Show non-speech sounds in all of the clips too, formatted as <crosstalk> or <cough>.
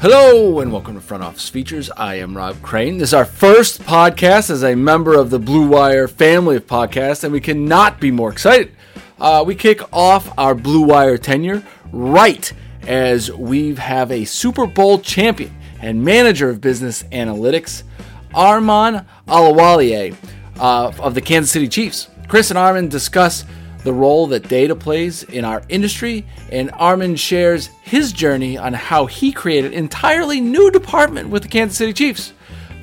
Hello and welcome to Front Office Features. I am Rob Crane. This is our first podcast as a member of the Blue Wire family of podcasts, and we cannot be more excited. Uh, we kick off our Blue Wire tenure right as we have a Super Bowl champion and manager of business analytics, Arman Ahluwalia uh, of the Kansas City Chiefs. Chris and Arman discuss the role that data plays in our industry, and Arman shares his journey on how he created an entirely new department with the Kansas City Chiefs.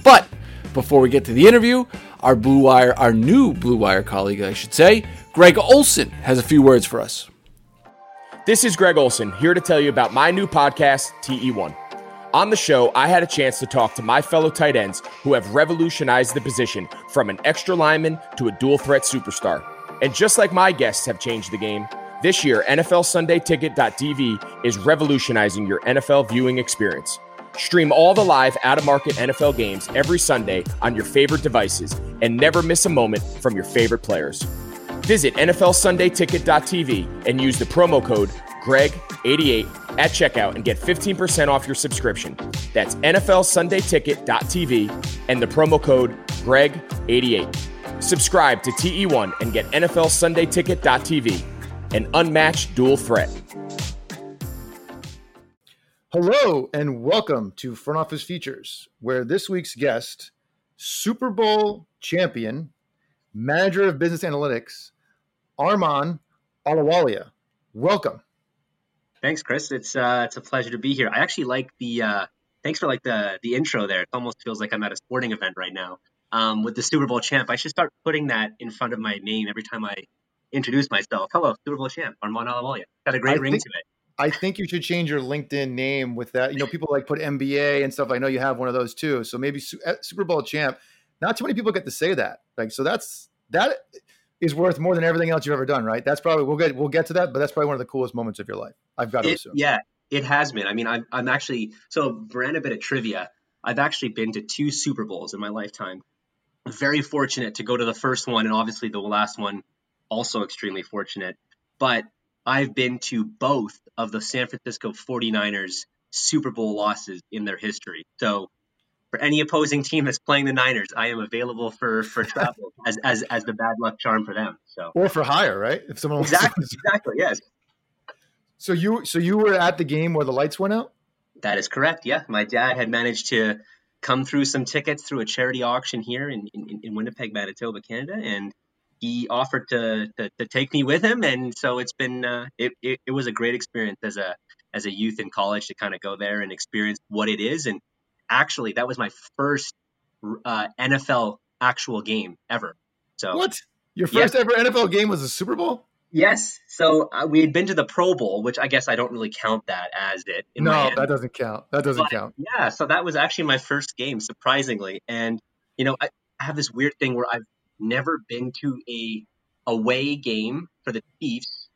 But before we get to the interview, our Blue Wire, our new Blue Wire colleague, I should say, Greg Olsen has a few words for us. This is Greg Olsen here to tell you about my new podcast, TE1. On the show, I had a chance to talk to my fellow tight ends who have revolutionized the position from an extra lineman to a dual threat superstar. And just like my guests have changed the game, this year NFL Sunday Ticket.tv is revolutionizing your NFL viewing experience. Stream all the live out of market NFL games every Sunday on your favorite devices and never miss a moment from your favorite players. Visit NFLSundayTicket.tv and use the promo code GREG88 at checkout and get 15% off your subscription. That's NFLSundayTicket.tv and the promo code GREG88. Subscribe to TE1 and get NFLSundayTicket.tv, an unmatched dual threat. Hello and welcome to Front Office Features, where this week's guest, Super Bowl champion, manager of business analytics, Arman Ahluwalia. Welcome. Thanks, Chris. It's uh, it's a pleasure to be here. I actually like the uh, thanks for like the the intro there. It almost feels like I'm at a sporting event right now um, with the Super Bowl champ. I should start putting that in front of my name every time I introduce myself. Hello, Super Bowl champ, Arman Ahluwalia. Got a great I ring think, to it. I think you should change your LinkedIn name with that. You know, people like put MBA and stuff. I know you have one of those too. So maybe uh, Super Bowl champ. Not too many people get to say that. Like, so that's that is worth more than everything else you've ever done, right? That's probably we'll get we'll get to that, but that's probably one of the coolest moments of your life. I've got to It, assume. yeah, it has been. I mean, I'm, I'm actually so for a bit of trivia. I've actually been to two Super Bowls in my lifetime. Very fortunate to go to the first one, and obviously the last one, also extremely fortunate. But I've been to both of the San Francisco 49ers Super Bowl losses in their history. So for any opposing team that's playing the Niners, I am available for for <laughs> travel as, as as the bad luck charm for them. So Or for hire, right? If someone wants to- exactly, <laughs> exactly, yes, So you so you were at the game where the lights went out? that is correct. Yeah, my dad had managed to come through some tickets through a charity auction here in in, in Winnipeg, Manitoba, Canada, and he offered to, to to take me with him, and so it's been uh, it, it it was a great experience as a as a youth in college to kind of go there and experience what it is, and actually that was my first uh, NFL actual game ever. So What? Your Yeah. first ever NFL game was a Super Bowl? Yes. So uh, we had been to the Pro Bowl, which I guess I don't really count that as it. No, that doesn't count. That doesn't But, count. Yeah. So that was actually my first game, surprisingly. And you know, I, I have this weird thing where I've never been to a away game for the Chiefs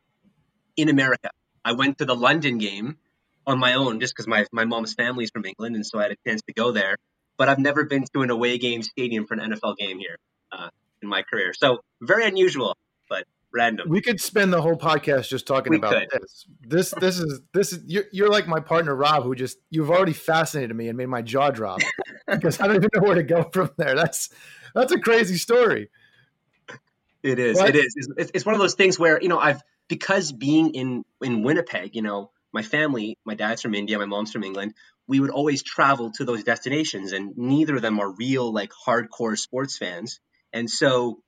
in America. I went to the London game on my own just because my my mom's family's from England, and so I had a chance to go there. But I've never been to an away game stadium for an NFL game here uh, in my career. So very unusual, random. We could spend the whole podcast just talking We about could. this. This this is this is you're, you're like my partner Rob, who just you've already fascinated me and made my jaw drop <laughs> because I don't even know where to go from there. That's that's a crazy story. It is. It is. It's- It's, it's one of those things where you know I've because being in in Winnipeg, you know, my family, my dad's from India, my mom's from England. We would always travel to those destinations, and neither of them are real like hardcore sports fans. And so,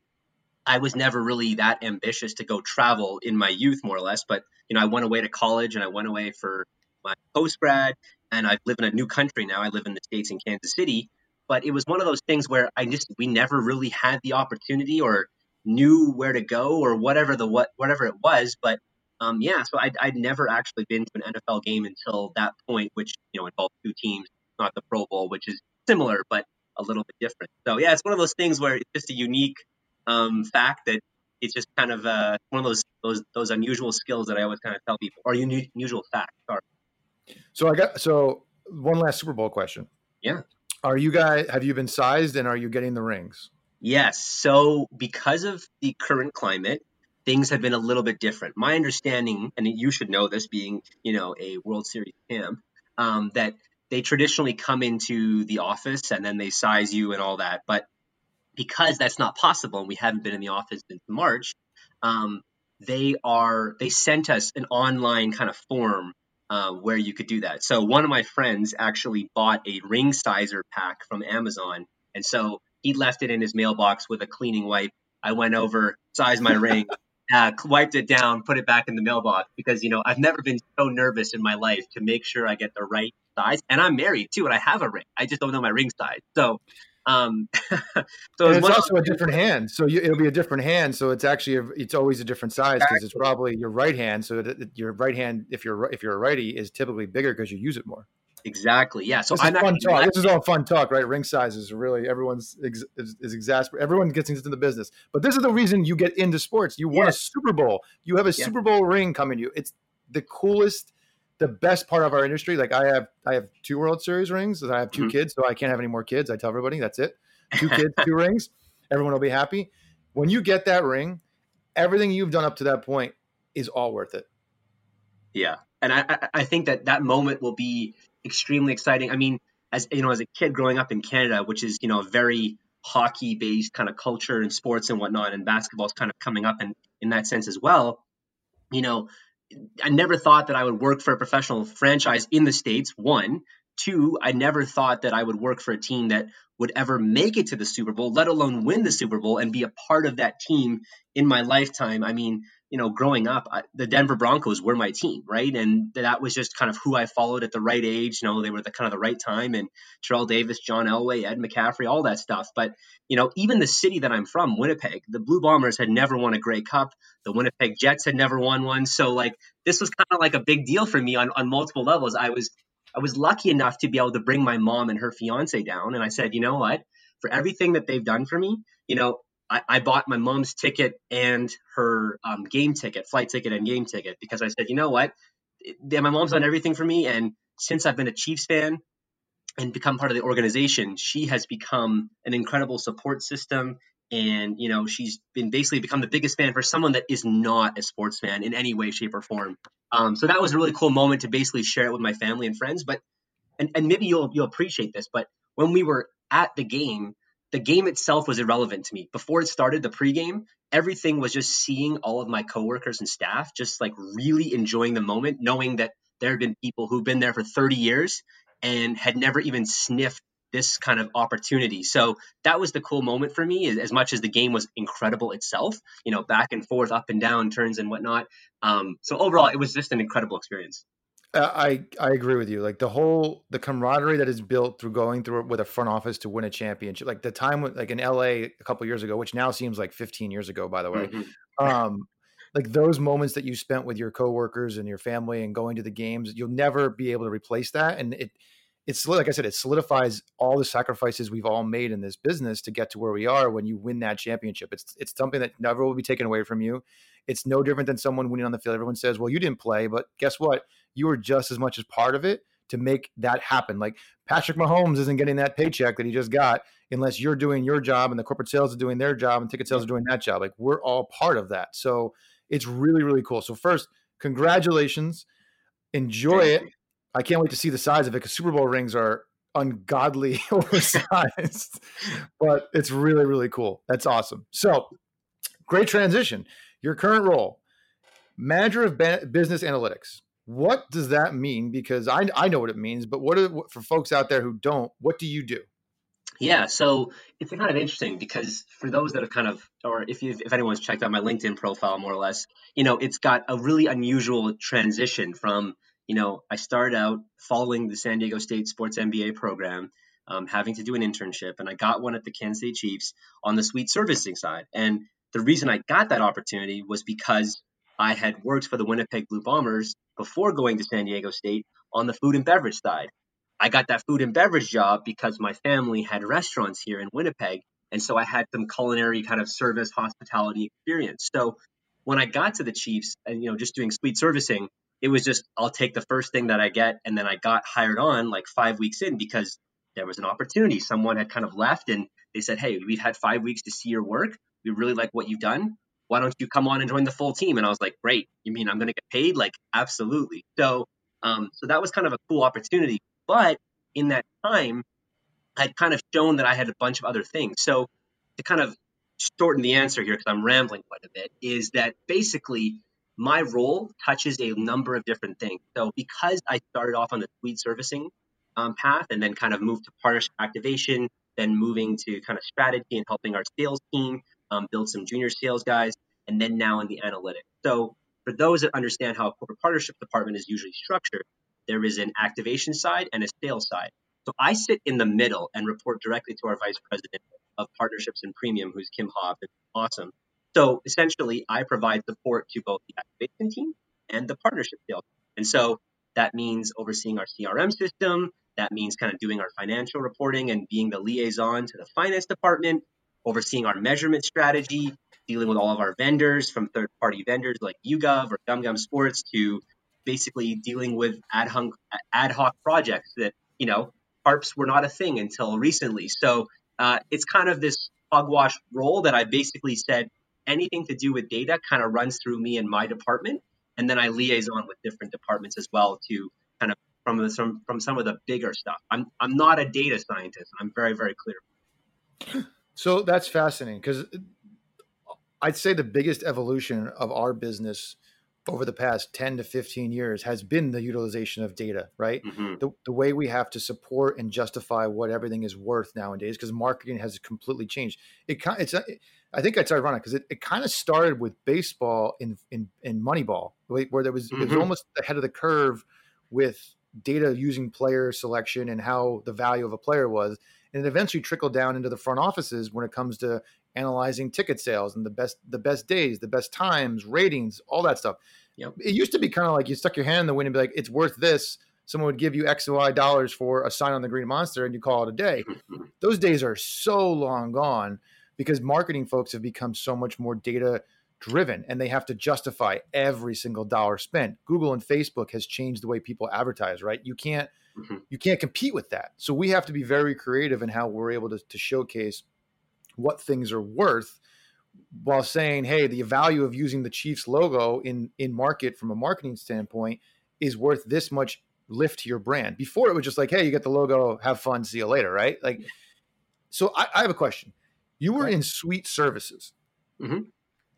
I was never really that ambitious to go travel in my youth, more or less. But you know, I went away to college and I went away for my post grad, and I live in a new country now. I live in the states in Kansas City, but it was one of those things where I just we never really had the opportunity or knew where to go or whatever the what whatever it was. But um, yeah, so I'd, I'd never actually been to an NFL game until that point, which you know involved two teams, not the Pro Bowl, which is similar but a little bit different. So yeah, it's one of those things where it's just a unique um, fact that it's just kind of uh, one of those those those unusual skills that I always kind of tell people, or unusual facts. Sorry. So I got so one last Super Bowl question. Yeah. Are you guys have you been sized and are you getting the rings? Yes. So because of the current climate, things have been a little bit different. My understanding, and you should know this, being you know a World Series champ, um, that they traditionally come into the office and then they size you and all that. But because that's not possible, and we haven't been in the office since March, um, they are they sent us an online kind of form uh, where you could do that. So one of my friends actually bought a ring sizer pack from Amazon, and so he left it in his mailbox with a cleaning wipe. I went over, sized my ring, <laughs> uh, wiped it down, put it back in the mailbox because you know I've never been so nervous in my life to make sure I get the right size. And I'm married too, and I have a ring. I just don't know my ring size. So um, <laughs> so it's also a different hand, so you, it'll be a different hand. So it's actually a, it's always a different size because it's probably your right hand. So that your right hand, if you're if you're a righty, is typically bigger because you use it more. Exactly. Yeah. So this I'm fun talk. This is all fun talk, right? Ring sizes really everyone's ex, is, is exasperated. Everyone gets into the business, but this is the reason you get into sports. You won a Super Bowl. You have a Super Bowl ring coming to you. It's the coolest the best part of our industry. Like I have, I have two World Series rings. And I have 2 mm-hmm. kids, so I can't have any more kids. I tell everybody that's it. Two <laughs> kids, two rings. Everyone will be happy. When you get that ring, everything you've done up to that point is all worth it. Yeah, and I, I think that that moment will be extremely exciting. I mean, as you know, as a kid growing up in Canada, which is you know a very hockey based kind of culture and sports and whatnot, and basketball is kind of coming up in in that sense as well. You know, I never thought that I would work for a professional franchise in the States. One. Two, I never thought that I would work for a team that would ever make it to the Super Bowl, let alone win the Super Bowl and be a part of that team in my lifetime. I mean, you know, growing up, I, the Denver Broncos were my team, right? And that was just kind of who I followed at the right age. You know, they were the kind of the right time, and Terrell Davis, John Elway, Ed McCaffrey, all that stuff. But you know, even the city that I'm from, Winnipeg, the Blue Bombers had never won a Grey Cup. The Winnipeg Jets had never won one. So like, this was kind of like a big deal for me on on multiple levels. I was I was lucky enough to be able to bring my mom and her fiance down, and I said, you know what? For everything that they've done for me, you know, I, I bought my mom's ticket and her um, game ticket, flight ticket and game ticket, because I said, you know what? My mom's done everything for me, and since I've been a Chiefs fan and become part of the organization, she has become an incredible support system. And you know, she's been basically become the biggest fan for someone that is not a sports fan in any way, shape, or form. Um, so that was a really cool moment to basically share it with my family and friends. But and, and maybe you'll you'll appreciate this, but when we were at the game, the game itself was irrelevant to me. Before it started, the pregame, everything was just seeing all of my coworkers and staff just like really enjoying the moment, knowing that there have been people who've been there for 30 years and had never even sniffed this kind of opportunity. So that was the cool moment for me, as much as the game was incredible itself, you know, back and forth, up and down, turns and whatnot. Um, so overall, it was just an incredible experience. I I agree with you. Like the whole the camaraderie that is built through going through it with a front office to win a championship. Like the time with like in LA a couple years ago, which now seems like 15 years ago, by the way. Mm-hmm. Um, like those moments that you spent with your coworkers and your family and going to the games, you'll never be able to replace that. And it it's like I said, it solidifies all the sacrifices we've all made in this business to get to where we are when you win that championship. It's it's something that never will be taken away from you. It's no different than someone winning on the field. Everyone says, "Well, you didn't play," but guess what? You were just as much as part of it to make that happen. Like Patrick Mahomes isn't getting that paycheck that he just got unless you're doing your job and the corporate sales are doing their job and ticket sales are doing that job. Like we're all part of that. So it's really really cool. So first, congratulations. Enjoy it. I can't wait to see the size of it because Super Bowl rings are ungodly <laughs> oversized, but it's really, really cool. That's awesome. So, great transition. Your current role, manager of business analytics. What does that mean? Because I, I know what it means, but what are, for folks out there who don't, what do you do? Yeah, so it's kind of interesting because for those that have kind of, or if you if anyone's checked out my LinkedIn profile more or less, you know, it's got a really unusual transition from, you know, I started out following the San Diego State Sports MBA program, um, having to do an internship, and I got one at the Kansas City Chiefs on the suite servicing side. And the reason I got that opportunity was because I had worked for the Winnipeg Blue Bombers before going to San Diego State on the food and beverage side. I got that food and beverage job because my family had restaurants here in Winnipeg. And so I had some culinary kind of service hospitality experience. So when I got to the Chiefs and, you know, just doing suite servicing, it was just, I'll take the first thing that I get. And then I got hired on like five weeks in because there was an opportunity. Someone had kind of left and they said, Hey, we've had five weeks to see your work. We really like what you've done. Why don't you come on and join the full team? And I was like, Great. You mean I'm going to get paid? Like, absolutely. So, um, so that was kind of a cool opportunity. But in that time, I'd kind of shown that I had a bunch of other things. So to kind of shorten the answer here, because I'm rambling quite a bit, is that basically my role touches a number of different things. So because I started off on the suite servicing um, path and then kind of moved to partnership activation, then moving to kind of strategy and helping our sales team um, build some junior sales guys, and then now in the analytics. So for those that understand how a corporate partnership department is usually structured, there is an activation side and a sales side. So I sit in the middle and report directly to our vice president of partnerships and premium, who's Kim Hobb. It's awesome. So essentially, I provide support to both the activation team and the partnership sales. And so that means overseeing our CRM system. That means kind of doing our financial reporting and being the liaison to the finance department, overseeing our measurement strategy, dealing with all of our vendors from third party vendors like YouGov or GumGum Sports to basically dealing with ad hoc ad hoc projects that you know tarps were not a thing until recently. So uh, it's kind of this hogwash role that I basically said anything to do with data kind of runs through me and my department, and then I liaison with different departments as well to kind of from some from some of the bigger stuff. I'm I'm not a data scientist. I'm very very clear. So that's fascinating because I'd say the biggest evolution of our business over the past 10 to 15 years has been the utilization of data, right? Mm-hmm. The, the way we have to support and justify what everything is worth nowadays, because marketing has completely changed. It it's I think it's ironic because it, it kind of started with baseball in in, in Moneyball, where there was mm-hmm. it was mm-hmm. almost ahead of the curve with data using player selection and how the value of a player was, and it eventually trickled down into the front offices when it comes to analyzing ticket sales and the best the best days, the best times, ratings, all that stuff. Yep. It used to be kind of like you stuck your hand in the wind and be like, it's worth this. Someone would give you X and Y dollars for a sign on the green monster and you call it a day. <laughs> Those days are so long gone because marketing folks have become so much more data driven and they have to justify every single dollar spent. Google and Facebook has changed the way people advertise, right? You can't mm-hmm. you can't compete with that. So we have to be very creative in how we're able to, to showcase what things are worth while saying, hey, the value of using the Chiefs logo in in market from a marketing standpoint is worth this much lift to your brand. Before it was just like, hey, you get the logo, have fun, see you later, right? Like, so I, I have a question. You were right. in suite services. Mm-hmm.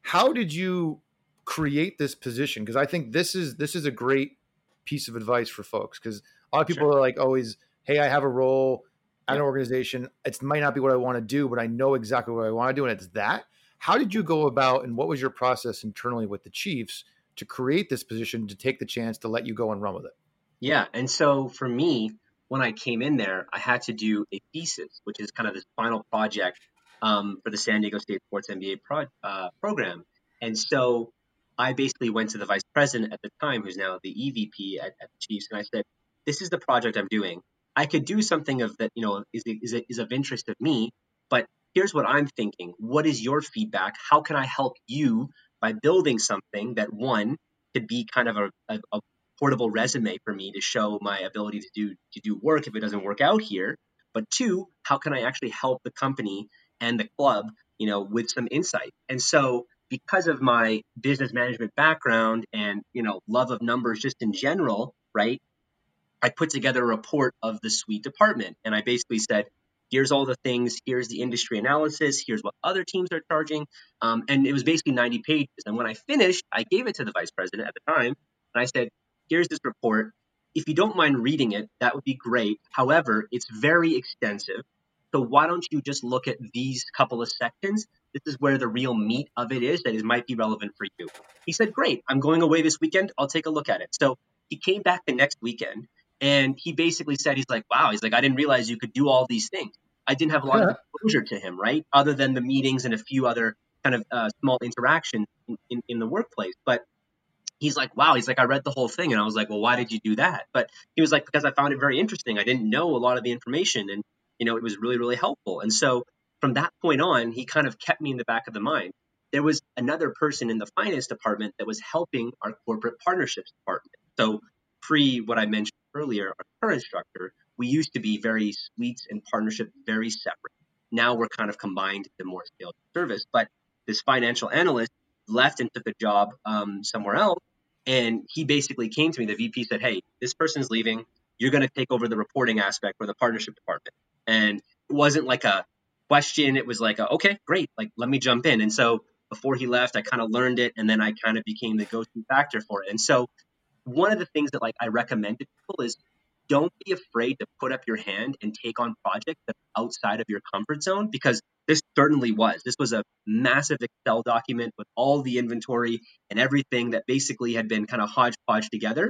How did you create this position? Because I think this is this is a great piece of advice for folks. Because a lot of people sure. are like always, hey, I have a role at an organization. It might not be what I want to do, but I know exactly what I want to do, and it's that. How did you go about, and what was your process internally with the Chiefs to create this position to take the chance to let you go and run with it? Yeah, and so for me, when I came in there, I had to do a thesis, which is kind of this final project um, for the San Diego State Sports MBA pro- uh, program. And so I basically went to the vice president at the time, who's now the EVP at, at the Chiefs, and I said, "This is the project I'm doing. I could do something of that, you know, is is, is of interest of me, but here's what I'm thinking. What is your feedback? How can I help you by building something that one could be kind of a, a, a portable resume for me to show my ability to do to do work if it doesn't work out here. But two, how can I actually help the company and the club, you know, with some insight? And so because of my business management background and you know love of numbers just in general, right? I put together a report of the suite department and I basically said, here's all the things, here's the industry analysis, here's what other teams are charging. Um, and it was basically 90 pages. And when I finished, I gave it to the vice president at the time. And I said, here's this report. If you don't mind reading it, that would be great. However, it's very extensive. So why don't you just look at these couple of sections? This is where the real meat of it is that is might be relevant for you. He said, Great, I'm going away this weekend. I'll take a look at it. So he came back the next weekend and he basically said, He's like, Wow, he's like, I didn't realize you could do all these things. I didn't have a lot of exposure to him, right? Other than the meetings and a few other kind of uh, small interactions in, in, in the workplace. But he's like, wow, he's like, I read the whole thing. And I was like, well, why did you do that? But he was like, because I found it very interesting. I didn't know a lot of the information and, you know, it was really, really helpful. And so from that point on, he kind of kept me in the back of the mind. There was another person in the finance department that was helping our corporate partnerships department. So pre what I mentioned earlier, our current structure, we used to be very suites and partnership very separate. Now we're kind of combined into more scaled service. But this financial analyst left and took a job um, somewhere else. And he basically came to me. The VP said, Hey, this person's leaving. You're going to take over the reporting aspect for the partnership department. And it wasn't like a question. It was like, a, okay, great. Like, let me jump in. And so before he left, I kind of learned it. And then I kind of became the go to factor for it. And so one of the things that like I recommend to people is don't be afraid to put up your hand and take on projects that are outside of your comfort zone because this certainly was. This was a massive Excel document with all the inventory and everything that basically had been kind of hodgepodge together.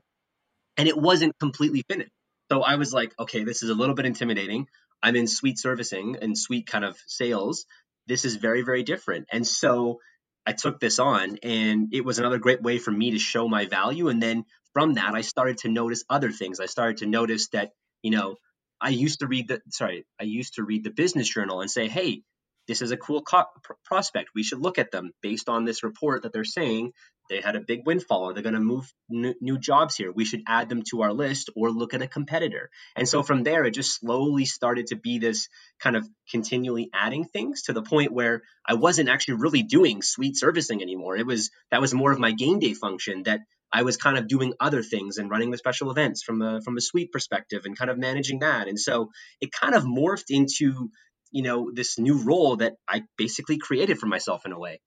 And it wasn't completely finished. So I was like, okay, this is a little bit intimidating. I'm in suite servicing and suite kind of sales. This is very, very different. And so I took this on, and it was another great way for me to show my value. And then from that, I started to notice other things. I started to notice that, you know, I used to read the sorry, I used to read the business journal and say, hey, this is a cool co- prospect. We should look at them based on this report that they're saying they had a big windfall or they're going to move n- new jobs here. We should add them to our list or look at a competitor. And so from there, it just slowly started to be this kind of continually adding things to the point where I wasn't actually really doing suite servicing anymore. It was that was more of my game day function that I was kind of doing other things and running the special events from a from a suite perspective and kind of managing that. And so it kind of morphed into you know this new role that I basically created for myself in a way.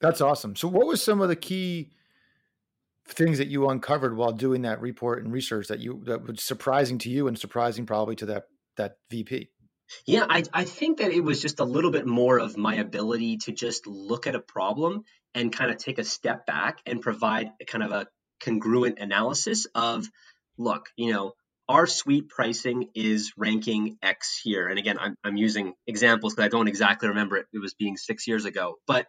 That's awesome. So, what was some of the key things that you uncovered while doing that report and research that you that was surprising to you and surprising probably to that that VP? Yeah, I, I think that it was just a little bit more of my ability to just look at a problem and kind of take a step back and provide kind of a congruent analysis of, look, you know, our suite pricing is ranking X here. And again, I'm, I'm using examples because I don't exactly remember it. It was being six years ago. But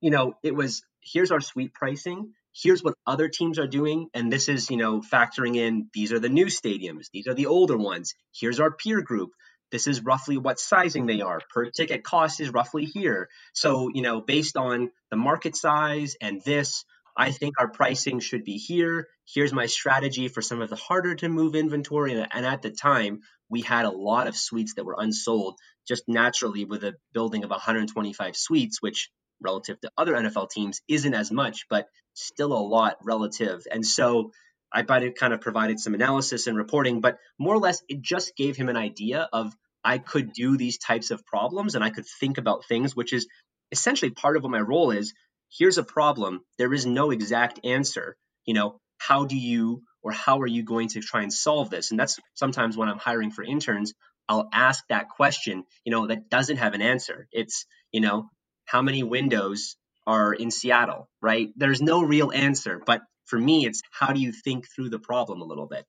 you know, it was here's our suite pricing, here's what other teams are doing, and this is, you know, factoring in these are the new stadiums, these are the older ones, here's our peer group. This is roughly what sizing they are. Per ticket cost is roughly here. So, you know, based on the market size and this, I think our pricing should be here. Here's my strategy for some of the harder to move inventory. And at the time, we had a lot of suites that were unsold just naturally with a building of 125 suites, which relative to other NFL teams isn't as much, but still a lot relative. And so I kind of provided some analysis and reporting, but more or less it just gave him an idea of I could do these types of problems and I could think about things, which is essentially part of what my role is. Here's a problem. There is no exact answer. You know, how do you or how are you going to try and solve this? And that's sometimes when I'm hiring for interns, I'll ask that question, you know, that doesn't have an answer. It's, you know, how many windows are in Seattle, right? There's no real answer, but for me, it's how do you think through the problem a little bit?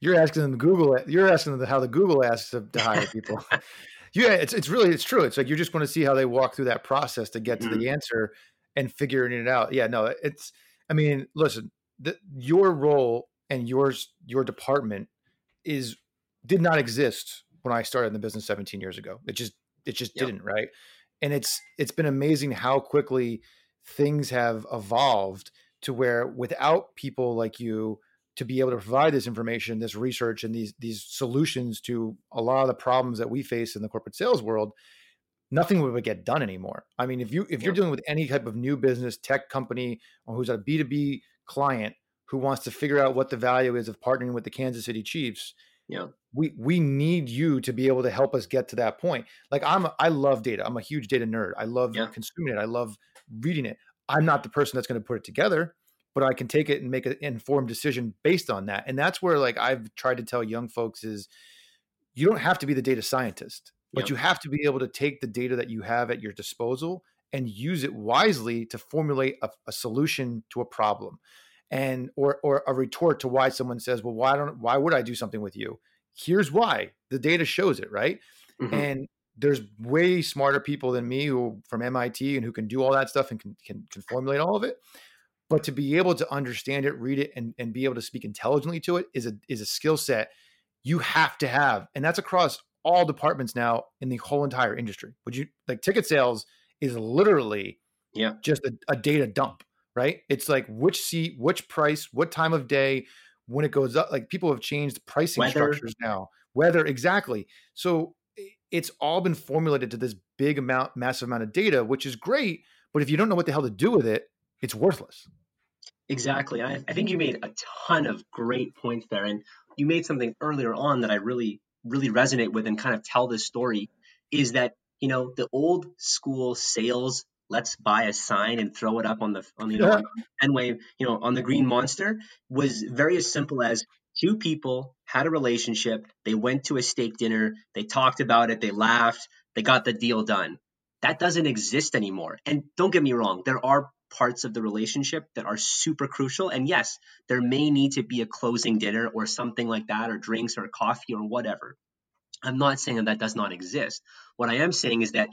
You're asking them Google. You're asking them how the Google asks to, hire <laughs> people. yeah, it's it's really it's true. It's like you're just going to see how they walk through that process to get to mm-hmm. the answer and figuring it out. Yeah, no, it's. I mean, listen, the, your role and yours your department is did not exist when I started in the business 17 years ago. It just it just yep. didn't, right? And it's it's been amazing how quickly things have evolved to where without people like you to be able to provide this information this research and these these solutions to a lot of the problems that we face in the corporate sales world nothing would get done anymore. I mean if you if you're dealing with any type of new business tech company or who's a b2b client who wants to figure out what the value is of partnering with the kansas city chiefs yeah. We we need you to be able to help us get to that point. Like i'm i love data. I'm a huge data nerd. I love yeah. consuming it. I love reading it. I'm not the person that's going to put it together but i can take it and make an informed decision based on that. And that's where like i've tried to tell young folks is you don't have to be the data scientist but Yep. you have to be able to take the data that you have at your disposal and use it wisely to formulate a, a solution to a problem and or or a retort to why someone says well why don't why would i do something with you here's why the data shows it right Mhm. and there's way smarter people than me who from MIT and who can do all that stuff and can, can, can formulate all of it. But to be able to understand it, read it, and, and be able to speak intelligently to it is a is a skill set you have to have. And that's across all departments now in the whole entire industry. Would you like ticket sales is literally Yeah. just a, a data dump, right? It's like which seat, which price, what time of day, when it goes up. Like people have changed pricing Weather. structures now. Weather, exactly. So it's all been formulated to this big amount, massive amount of data, which is great. But if you don't know what the hell to do with it, it's worthless. Exactly. I, I think you made a ton of great points there. And you made something earlier on that I really, really resonate with and kind of tell this story is that, you know, the old school sales, let's buy a sign and throw it up on the, on, know, Yeah. you know, on the green monster was very as simple as two people had a relationship. They went to a steak dinner. They talked about it. They laughed. They got the deal done. That doesn't exist anymore. And don't get me wrong, there are parts of the relationship that are super crucial. And yes, there may need to be a closing dinner or something like that, or drinks or coffee or whatever. I'm not saying that that does not exist. What I am saying is that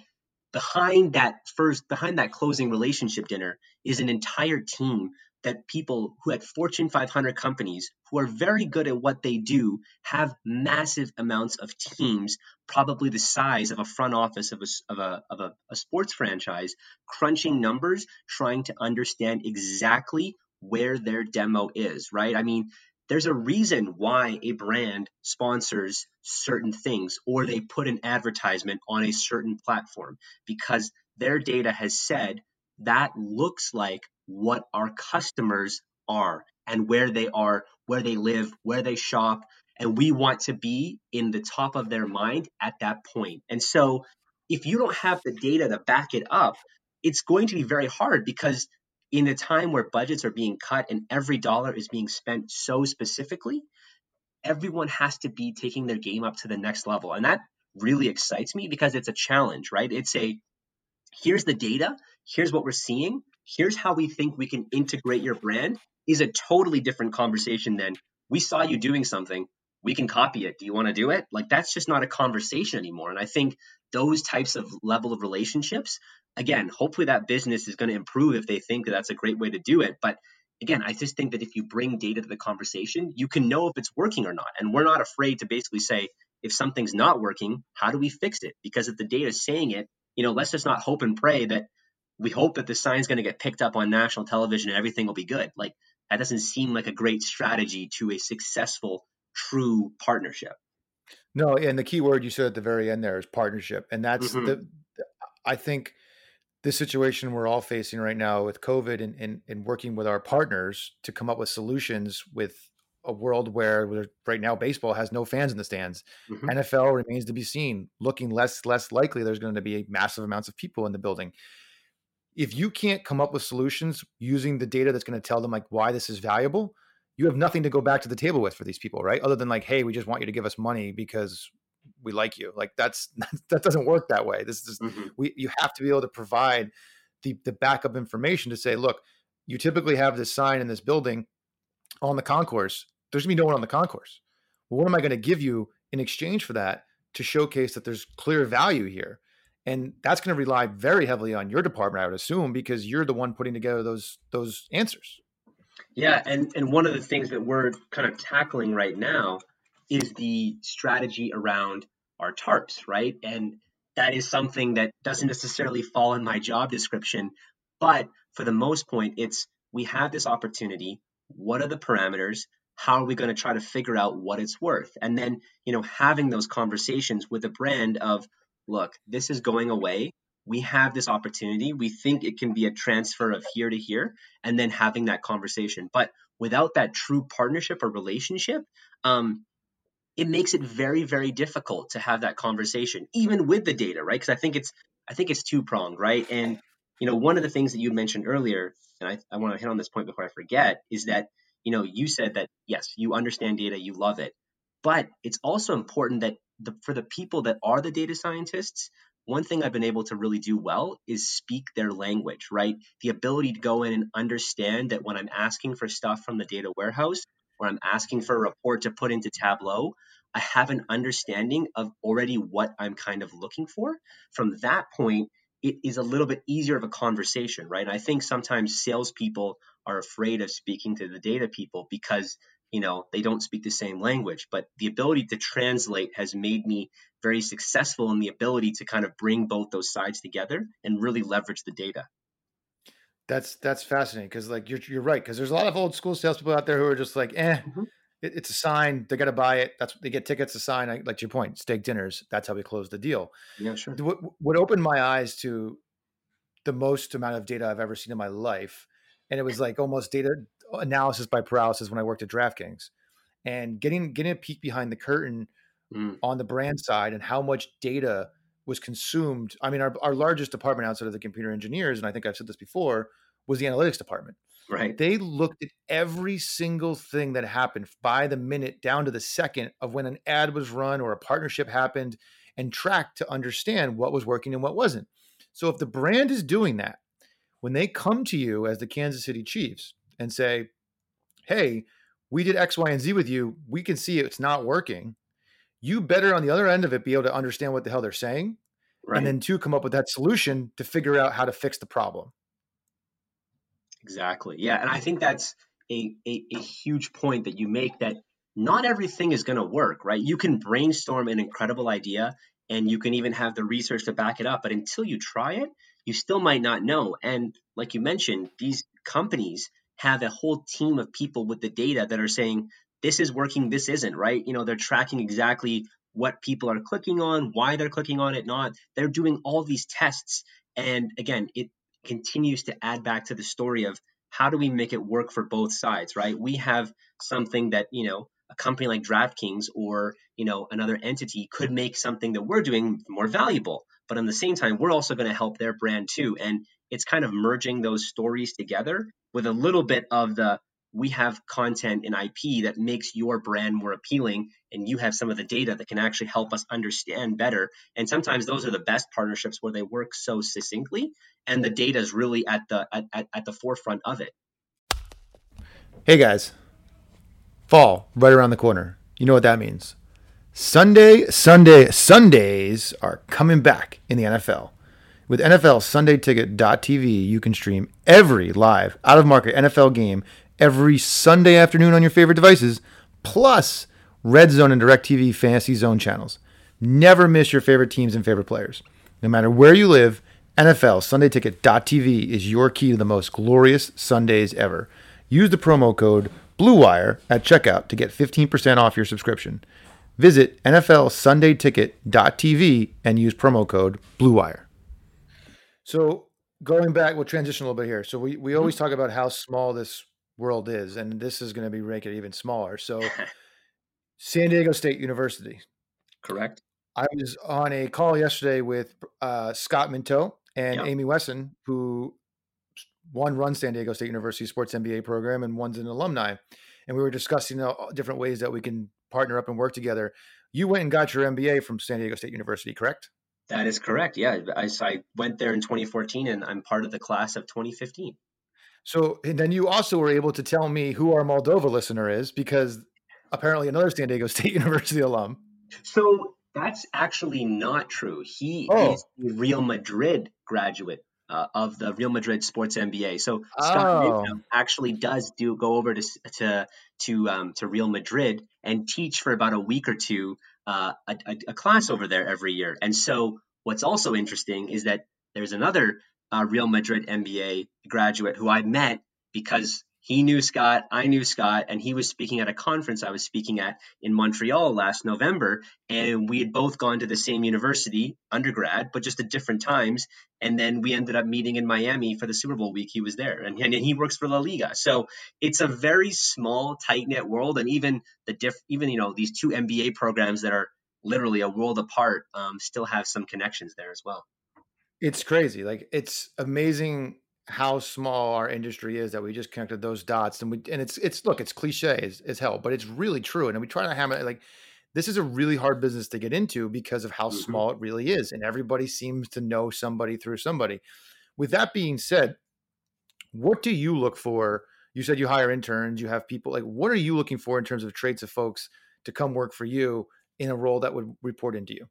behind that first, behind that closing relationship dinner is an entire team that people who at Fortune 500 companies who are very good at what they do have massive amounts of teams, probably the size of a front office of a, of a, of a, a sports franchise, crunching numbers, trying to understand exactly where their demo is, right? I mean, there's a reason why a brand sponsors certain things or they put an advertisement on a certain platform because their data has said that looks like what our customers are and where they are, where they live, where they shop. And we want to be in the top of their mind at that point. And so if you don't have the data to back it up, it's going to be very hard because in a time where budgets are being cut and every dollar is being spent so specifically, everyone has to be taking their game up to the next level. And that really excites me because it's a challenge, right? It's a here's the data, here's what we're seeing, here's how we think we can integrate your brand is a totally different conversation than we saw you doing something, we can copy it. Do you want to do it? Like that's just not a conversation anymore. And I think those types of level of relationships, again, hopefully that business is going to improve if they think that that's a great way to do it. But again, I just think that if you bring data to the conversation, you can know if it's working or not. And we're not afraid to basically say, if something's not working, how do we fix it? Because if the data is saying it, you know, let's just not hope and pray that we hope that the sign's going to get picked up on national television and everything will be good. Like that doesn't seem like a great strategy to a successful, true partnership. No, and the key word you said at the very end there is partnership, and that's Mhm. the. I think the situation we're all facing right now with COVID and, and and working with our partners to come up with solutions with a world where right now baseball has no fans in the stands. Mhm. NFL remains to be seen, looking less less likely. There's going to be massive amounts of people in the building. If you can't come up with solutions using the data that's going to tell them like why this is valuable, you have nothing to go back to the table with for these people, right? Other than like, hey, we just want you to give us money because we like you. Like that's <laughs> that doesn't work that way. This is Mhm. we you have to be able to provide the the backup information to say, look, you typically have this sign in this building on the concourse. There's gonna be no one on the concourse. Well, what am I going to give you in exchange for that to showcase that there's clear value here? And that's going to rely very heavily on your department, I would assume, because you're the one putting together those those answers. Yeah, and and one of the things that we're kind of tackling right now is the strategy around our tarps, right? And that is something that doesn't necessarily fall in my job description, but for the most point, it's we have this opportunity. What are the parameters? How are we going to try to figure out what it's worth? And then, you know, having those conversations with a brand of, look, this is going away. We have this opportunity. We think it can be a transfer of here to here and then having that conversation. But without that true partnership or relationship, um, it makes it very, very difficult to have that conversation, even with the data, right? Because I think it's I think it's two pronged, right? And you know, one of the things that you mentioned earlier, and I, I want to hit on this point before I forget, is that you know you said that yes, you understand data, you love it, but it's also important that the, for the people that are the data scientists, one thing I've been able to really do well is speak their language, right? The ability to go in and understand that when I'm asking for stuff from the data warehouse, or I'm asking for a report to put into Tableau, I have an understanding of already what I'm kind of looking for. From that point, it is a little bit easier of a conversation, right? I think sometimes salespeople are afraid of speaking to the data people because you know they don't speak the same language. But the ability to translate has made me very successful in the ability to kind of bring both those sides together and really leverage the data. That's that's fascinating because like you're you're right because there's a lot of old school salespeople out there who are just like eh. Mm-hmm. It, it's a sign. They got to buy it. That's they get tickets. to sign. Like to your point, steak dinners. That's how we close the deal. Yeah, sure. What, what opened my eyes to the most amount of data I've ever seen in my life, and it was like almost data analysis by paralysis when I worked at DraftKings, and getting getting a peek behind the curtain mm. on the brand side and how much data was consumed. I mean, our, our largest department outside of the computer engineers, and I think I've said this before, was the analytics department. Right. They looked at every single thing that happened by the minute down to the second of when an ad was run or a partnership happened and tracked to understand what was working and what wasn't. So if the brand is doing that, when they come to you as the Kansas City Chiefs and say, hey, we did X, Y, and Z with you, we can see it's not working. You better on the other end of it be able to understand what the hell they're saying. Right. And then two, come up with that solution to figure out how to fix the problem. Exactly. Yeah. And I think that's a, a, a huge point that you make that not everything is going to work, right? You can brainstorm an incredible idea and you can even have the research to back it up. But until you try it, you still might not know. And like you mentioned, these companies have a whole team of people with the data that are saying, this is working, this isn't, right? You know, they're tracking exactly what people are clicking on, why they're clicking on it, not. They're doing all these tests. And again, it continues to add back to the story of how do we make it work for both sides, right? We have something that, you know, a company like DraftKings or, you know, another entity could make something that we're doing more valuable. But at the same time, we're also going to help their brand too. And it's kind of merging those stories together with a little bit of the we have content and IP that makes your brand more appealing, and you have some of the data that can actually help us understand better. And sometimes those are the best partnerships where they work so succinctly, and the data is really at the at, at, at the forefront of it. Hey guys, fall right around the corner. You know what that means? Sunday, Sunday, Sundays are coming back in the NFL. With NFL SundayTicket.tv, you can stream every live out of market NFL game every Sunday afternoon on your favorite devices, plus Red Zone and DirecTV Fantasy Zone channels. Never miss your favorite teams and favorite players. No matter where you live, NFL Sunday SundayTicket.tv is your key to the most glorious Sundays ever. Use the promo code BLUEWIRE at checkout to get 15% off your subscription. Visit NFLSundayTicket.tv and use promo code BLUEWIRE. So going back, we'll transition a little bit here. So we, we always talk about how small this world is, and this is going to be make it even smaller. So, <laughs> San Diego State University. Correct. I was on a call yesterday with uh, Scott Minto and yep. Amy Wesson, who one runs San Diego State University Sports MBA program, and one's an alumni. And we were discussing uh, different ways that we can partner up and work together. You went and got your MBA from San Diego State University, correct? That is correct. Yeah, I, I went there in 2014, and I'm part of the class of 2015. So and then you also were able to tell me who our Moldova listener is because apparently another San Diego <laughs> State University alum. So that's actually not true. He oh. is a Real Madrid graduate uh, of the Real Madrid Sports MBA. So Scott oh. actually does do go over to to to um, to Real Madrid and teach for about a week or two uh, a, a, class over there every year. And so what's also interesting is that there's another uh, Real Madrid MBA graduate who I met because he knew Scott, I knew Scott, and he was speaking at a conference I was speaking at in Montreal last November. And we had both gone to the same university, undergrad, but just at different times. And then we ended up meeting in Miami for the Super Bowl week. He was there, and, and he works for La Liga. So it's a very small, tight knit world. And even the diff, even you know these two MBA programs that are literally a world apart, um, still have some connections there as well. It's crazy. Like it's amazing how small our industry is that we just connected those dots and we and it's it's look it's cliche as, as hell but it's really true and we try to hammer it like this is a really hard business to get into because of how Mhm. small it really is. And everybody seems to know somebody through somebody. With that being said, what do you look for? You said you hire interns, you have people like what are you looking for in terms of traits of folks to come work for you in a role that would report into you?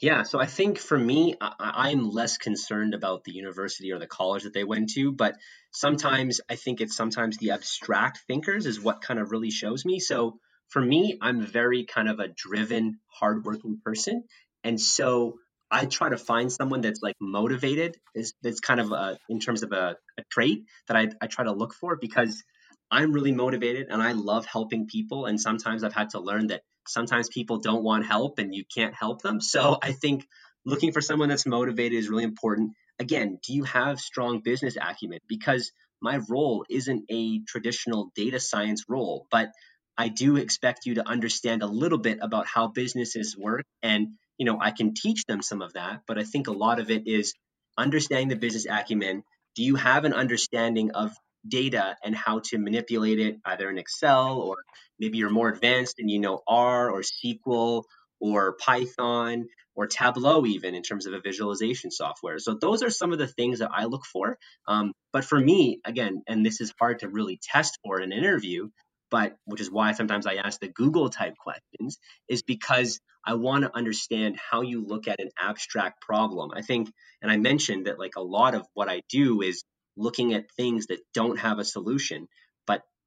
Yeah, so I think for me, I, I'm less concerned about the university or the college that they went to, but sometimes I think it's sometimes the abstract thinkers is what kind of really shows me. So for me, I'm very kind of a driven, hardworking person, and so I try to find someone that's like motivated. Is that's kind of a, in terms of a, a trait that I, I try to look for because I'm really motivated and I love helping people. And sometimes I've had to learn that sometimes people don't want help and you can't help them. So I think looking for someone that's motivated is really important. Again, do you have strong business acumen? Because my role isn't a traditional data science role, but I do expect you to understand a little bit about how businesses work. And, you know, I can teach them some of that, but I think a lot of it is understanding the business acumen. Do you have an understanding of data and how to manipulate it either in Excel or maybe you're more advanced and you know R or SQL or Python or Tableau, even in terms of a visualization software. So, those are some of the things that I look for. Um, but for me, again, and this is hard to really test for in an interview, but which is why sometimes I ask the Google type questions, is because I want to understand how you look at an abstract problem. I think, and I mentioned that like a lot of what I do is looking at things that don't have a solution,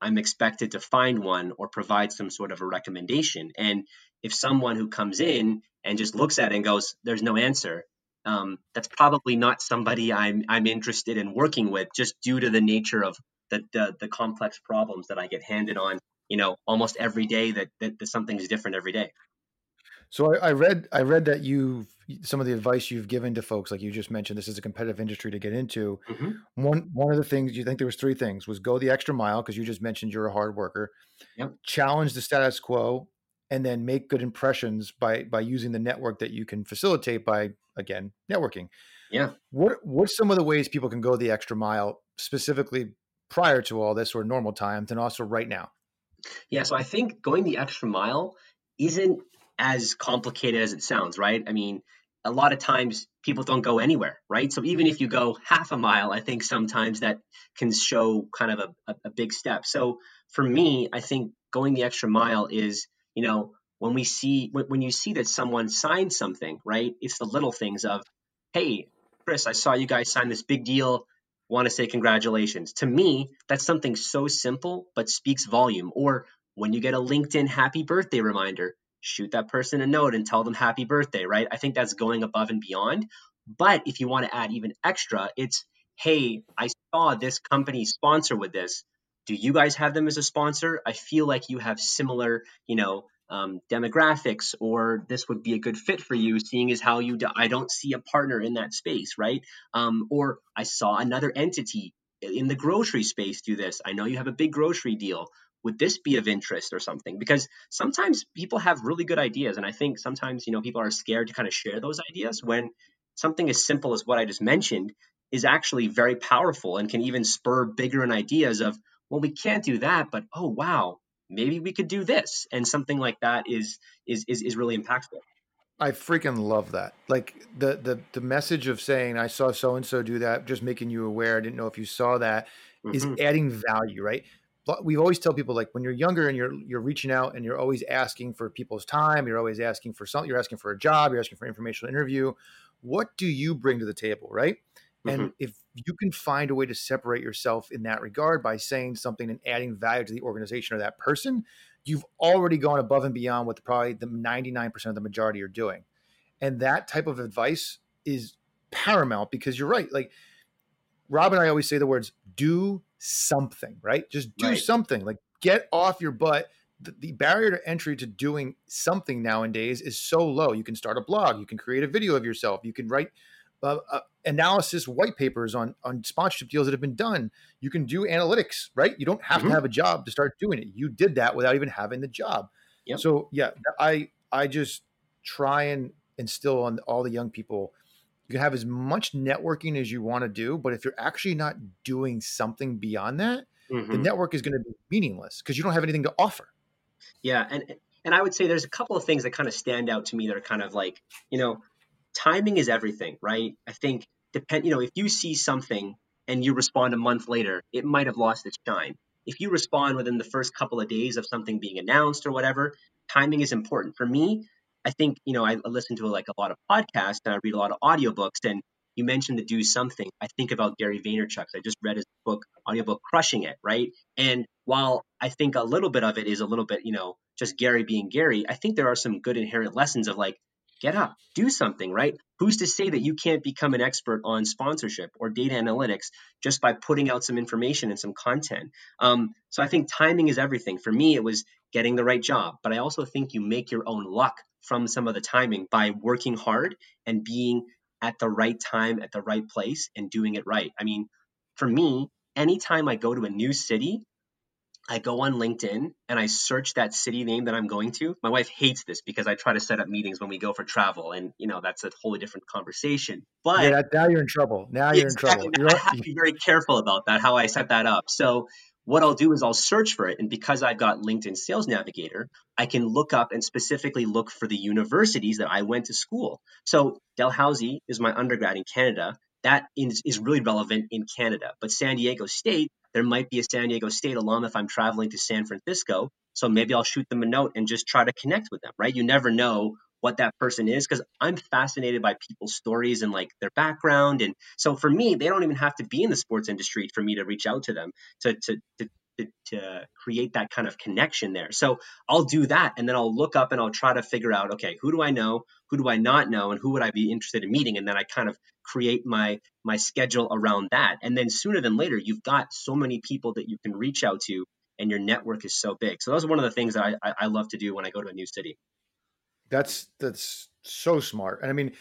I'm expected to find one or provide some sort of a recommendation. And if someone who comes in and just looks at it and goes, "There's no answer," um, that's probably not somebody I'm I'm interested in working with, just due to the nature of the the, the complex problems that I get handed on. You know, almost every day that, that, that something's different every day. So I, I read I read that you've some of the advice you've given to folks, like you just mentioned, this is a competitive industry to get into. Mhm. One one of the things you think there was three things was go the extra mile because you just mentioned you're a hard worker. Yep. Challenge the status quo, and then make good impressions by by using the network that you can facilitate by again networking. Yeah. What what's some of the ways people can go the extra mile specifically prior to all this or normal times, and also right now? Yeah, so I think going the extra mile isn't as complicated as it sounds, right? I mean, a lot of times people don't go anywhere, right? So even if you go half a mile, I think sometimes that can show kind of a, a, big step. So for me, I think going the extra mile is, you know, when we see when, when you see that someone signed something, right? It's the little things of, hey, Chris, I saw you guys sign this big deal. Want to say congratulations. To me, that's something so simple but speaks volume. Or when you get a LinkedIn happy birthday reminder, shoot that person a note and tell them happy birthday, right? I think that's going above and beyond. But if you want to add even extra, it's hey, I saw this company sponsor with this. Do you guys have them as a sponsor? I feel like you have similar, you know, um, demographics, or this would be a good fit for you, seeing as how you do, I don't see a partner in that space, right? Um, or I saw another entity in the grocery space do this. I know you have a big grocery deal would this be of interest or something because sometimes people have really good ideas and i think sometimes you know people are scared to kind of share those ideas when something as simple as what i just mentioned is actually very powerful and can even spur bigger and ideas of well we can't do that but oh wow maybe we could do this and something like that is is is, is really impactful I freaking love that. Like the the the message of saying I saw so and so do that, just making you aware. I didn't know if you saw that, is Mhm. adding value, right? We always tell people like when you're younger and you're you're reaching out and you're always asking for people's time, you're always asking for something, you're asking for a job, you're asking for informational interview. What do you bring to the table, right? And mm-hmm. if you can find a way to separate yourself in that regard by saying something and adding value to the organization or that person, you've already gone above and beyond what the, probably the 99% of the majority are doing. And that type of advice is paramount because you're right. Like Rob and I always say the words do something, right? Just do Right. something. Like get off your butt. The, the barrier to entry to doing something nowadays is so low. You can start a blog, you can create a video of yourself, you can write uh, uh, analysis white papers on on sponsorship deals that have been done. You can do analytics, right? You don't have Mhm. to have a job to start doing it. You did that without even having the job. Yep. So yeah, I I just try and instill on all the young people. You can have as much networking as you want to do, but if you're actually not doing something beyond that, the Mhm. network is going to be meaningless because you don't have anything to offer. Yeah, and And I would say there's a couple of things that kind of stand out to me that are kind of like, you know, timing is everything, right? I think depend, you know, if you see something and you respond a month later, it might have lost its shine. If you respond within the first couple of days of something being announced or whatever, timing is important. For me, I think, you know, I listen to like a lot of podcasts and I read a lot of audiobooks and you mentioned to do something. I think about Gary Vaynerchuk. I just read his book, audiobook Crushing It, right? And while I think a little bit of it is a little bit, you know, just Gary being Gary, I think there are some good inherent lessons of like, get up, do something, right? Who's to say that you can't become an expert on sponsorship or data analytics just by putting out some information and some content? Um, so I think timing is everything. For me, it was getting the right job, but I also think you make your own luck from some of the timing by working hard and being at the right time, at the right place, and doing it right. I mean, for me, anytime I go to a new city, I go on LinkedIn and I search that city name that I'm going to. My wife hates this because I try to set up meetings when we go for travel, and you know that's a wholly different conversation. But yeah, now you're in trouble. Now you're exactly, in trouble. I have to be very careful about that, how I set that up. So what I'll do is I'll search for it, and because I've got LinkedIn Sales Navigator, I can look up and specifically look for the universities that I went to school. So Dalhousie is my undergrad in Canada. That is, is really relevant in Canada, but San Diego State there might be a San Diego State alum if I'm traveling to San Francisco. So maybe I'll shoot them a note and just try to connect with them, right? You never know what that person is because I'm fascinated by people's stories and like their background. And so for me, they don't even have to be in the sports industry for me to reach out to them to, to, to to, to, create that kind of connection there. So I'll do that and then I'll look up and I'll try to figure out, okay, who do I know? Who do I not know? And who would I be interested in meeting? And then I kind of create my my schedule around that. And then sooner than later, you've got so many people that you can reach out to and your network is so big. So are one of the things that I, I love to do when I go to a new city. That's that's so smart. And I mean,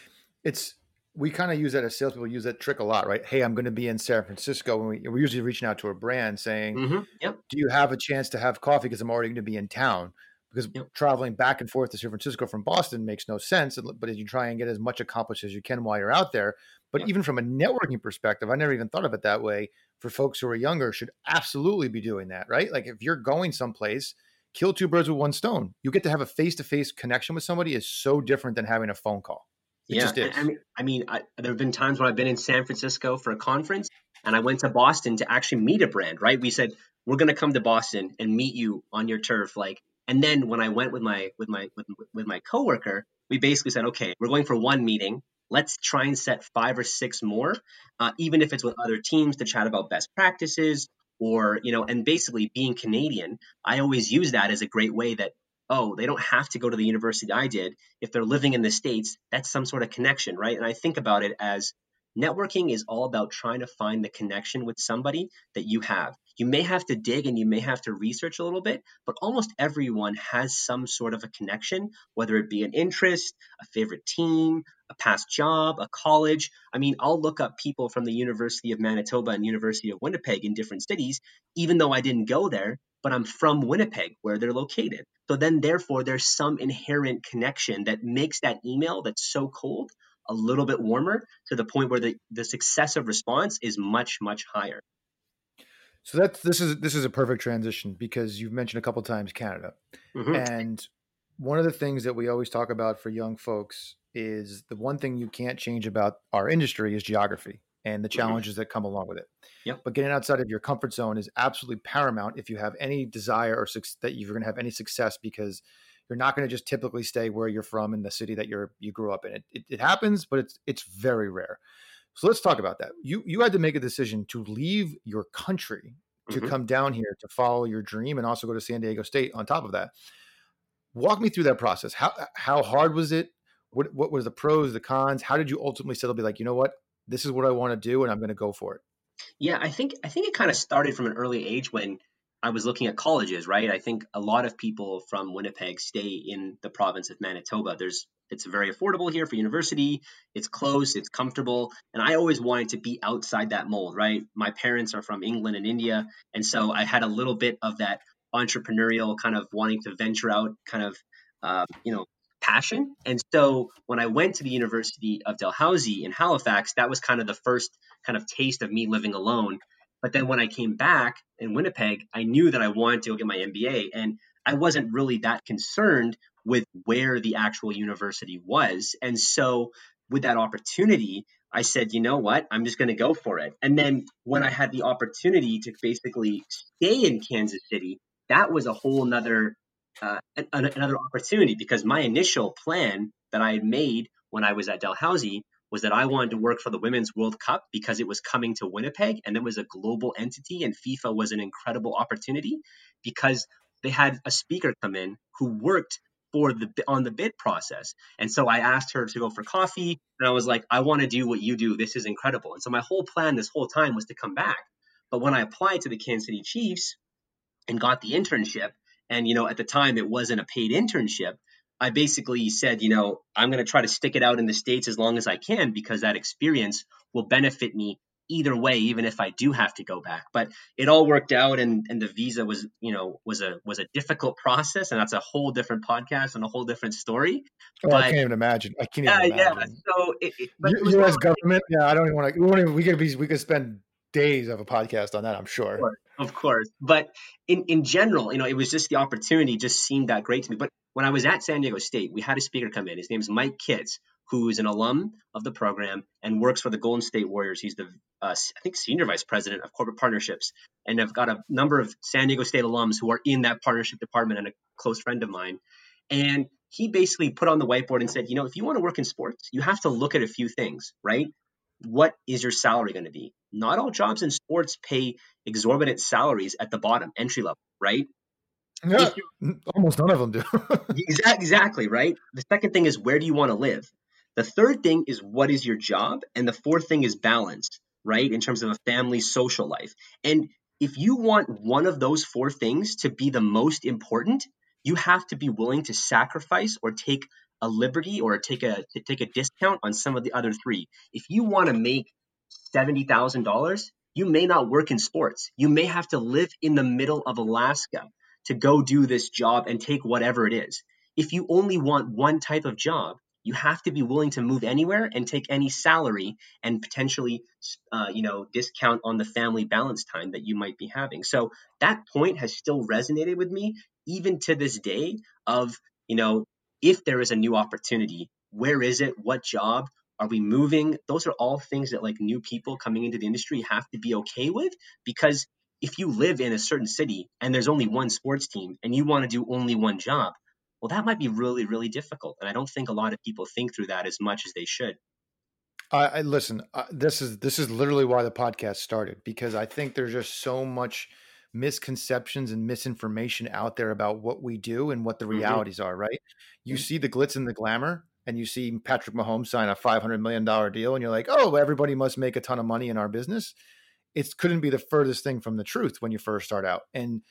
it's we kind of use that as salespeople use that trick a lot, right? Hey, I'm going to be in San Francisco, and we, we're usually reaching out to a brand saying, mm-hmm. yep. "Do you have a chance to have coffee? Because I'm already going to be in town." Because yep. traveling back and forth to San Francisco from Boston makes no sense. But as you try and get as much accomplished as you can while you're out there, but yep. even from a networking perspective, I never even thought of it that way. For folks who are younger, should absolutely be doing that, right? Like if you're going someplace, kill two birds with one stone. You get to have a face to face connection with somebody is so different than having a phone call. It yeah, I mean, I mean, I, there have been times when I've been in San Francisco for a conference, and I went to Boston to actually meet a brand. Right? We said we're going to come to Boston and meet you on your turf, like. And then when I went with my with my with, with my coworker, we basically said, okay, we're going for one meeting. Let's try and set five or six more, uh, even if it's with other teams to chat about best practices or you know. And basically, being Canadian, I always use that as a great way that oh, they don't have to go to the university I did. If they're living in the States, that's some sort of connection, right? And I think about it as networking is all about trying to find the connection with somebody that you have. You may have to dig and you may have to research a little bit, but almost everyone has some sort of a connection, whether it be an interest, a favorite team, a past job, a college. I mean, I'll look up people from the University of Manitoba and University of Winnipeg in different cities, even though I didn't go there, but I'm from Winnipeg where they're located. So then, therefore, there's some inherent connection that makes that email that's so cold a little bit warmer to the point where the, the success of response is much, much higher. So that's this is this is a perfect transition because you've mentioned a couple times Canada, mm-hmm. and one of the things that we always talk about for young folks is the one thing you can't change about our industry is geography and the mm-hmm. challenges mm-hmm. that come along with it. Yep. But getting outside of your comfort zone is absolutely paramount if you have any desire or su- that you're going to have any success because you're not going to just typically stay where you're from in the city that you're you grew up in. It, it, it happens, but it's it's very rare. So let's talk about that. You you had to make a decision to leave your country to mm-hmm. come down here to follow your dream and also go to San Diego State on top of that. Walk me through that process. How how hard was it? What what was the pros, the cons? How did you ultimately settle be like, you know what? This is what I want to do and I'm going to go for it. Yeah, I think I think it kind of started from an early age when I was looking at colleges, right? I think a lot of people from Winnipeg stay in the province of Manitoba. There's it's very affordable here for university. It's close, it's comfortable, and I always wanted to be outside that mold, right? My parents are from England and India, and so I had a little bit of that entrepreneurial kind of wanting to venture out, kind of uh, you know passion. And so when I went to the University of Dalhousie in Halifax, that was kind of the first kind of taste of me living alone. But then when I came back in Winnipeg, I knew that I wanted to go get my MBA. And I wasn't really that concerned with where the actual university was. And so with that opportunity, I said, you know what? I'm just going to go for it. And then when I had the opportunity to basically stay in Kansas City, that was a whole nother uh, another opportunity because my initial plan that I had made when I was at Dalhousie was that I wanted to work for the Women's World Cup because it was coming to Winnipeg and it was a global entity and FIFA was an incredible opportunity because they had a speaker come in who worked for the on the bid process. And so I asked her to go for coffee and I was like, I want to do what you do. This is incredible. And so my whole plan this whole time was to come back. But when I applied to the Kansas City Chiefs and got the internship, and you know, at the time it wasn't a paid internship, I basically said, you know, I'm going to try to stick it out in the states as long as I can because that experience will benefit me either way, even if I do have to go back. But it all worked out, and and the visa was you know was a was a difficult process, and that's a whole different podcast and a whole different story. Oh, but, I can't even imagine. I can't even imagine. Yeah, so it, it, U.S. government. Yeah, I don't even want to. We, even, we could be. We could spend days of a podcast on that. I'm sure. Of course, of course. But in in general, you know, it was just the opportunity just seemed that great to me. But when I was at San Diego State, we had a speaker come in. His name is Mike Kitts, who is an alum of the program and works for the Golden State Warriors. He's the, uh, I think, senior vice president of corporate partnerships. And I've got a number of San Diego State alums who are in that partnership department and a close friend of mine. And he basically put on the whiteboard and said, you know, if you want to work in sports, you have to look at a few things, right? What is your salary going to be? Not all jobs in sports pay exorbitant salaries at the bottom, entry level, right? Yeah, almost none of them do. <laughs> exactly, right? The second thing is where do you want to live? The third thing is what is your job? And the fourth thing is balance, right? In terms of a family social life. And if you want one of those four things to be the most important, you have to be willing to sacrifice or take a liberty or take a take a discount on some of the other three. If you want to make seventy thousand dollars, you may not work in sports. You may have to live in the middle of Alaska to go do this job and take whatever it is. If you only want one type of job, you have to be willing to move anywhere and take any salary and potentially uh, you know discount on the family balance time that you might be having so that point has still resonated with me even to this day of you know if there is a new opportunity where is it what job are we moving those are all things that like new people coming into the industry have to be okay with because if you live in a certain city and there's only one sports team and you want to do only one job well, that might be really, really difficult. And I don't think a lot of people think through that as much as they should. I, I listen. Uh, this is this is literally why the podcast started because I think there's just so much misconceptions and misinformation out there about what we do and what the mm-hmm. realities mm-hmm. are. Right? You mm-hmm. see the glitz and the glamour, and you see Patrick Mahomes sign a five hundred million dollar deal, and you're like, oh, everybody must make a ton of money in our business. It couldn't be the furthest thing from the truth when you first start out, and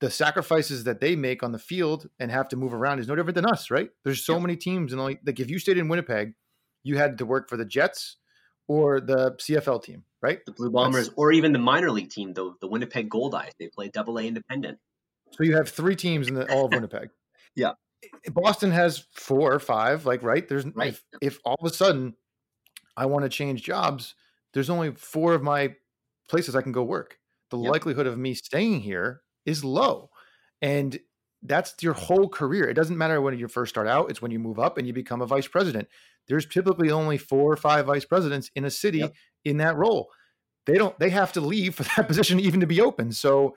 the sacrifices that they make on the field and have to move around is no different than us, right? There's so yeah. many teams, and like if you stayed in Winnipeg, you had to work for the Jets or the CFL team, right? The Blue Bombers, That's, or even the minor league team, the the Winnipeg Goldeyes. They play Double A Independent. So you have three teams in the, all of <laughs> Winnipeg. yeah, Boston has four or five. Like, right? There's right. If, if all of a sudden I want to change jobs, there's only four of my places I can go work. The yep. likelihood of me staying here is low. And that's your whole career. It doesn't matter when you first start out, it's when you move up and you become a vice president. There's typically only four or five vice presidents in a city yep. in that role. They don't they have to leave for <laughs> that position even to be open. So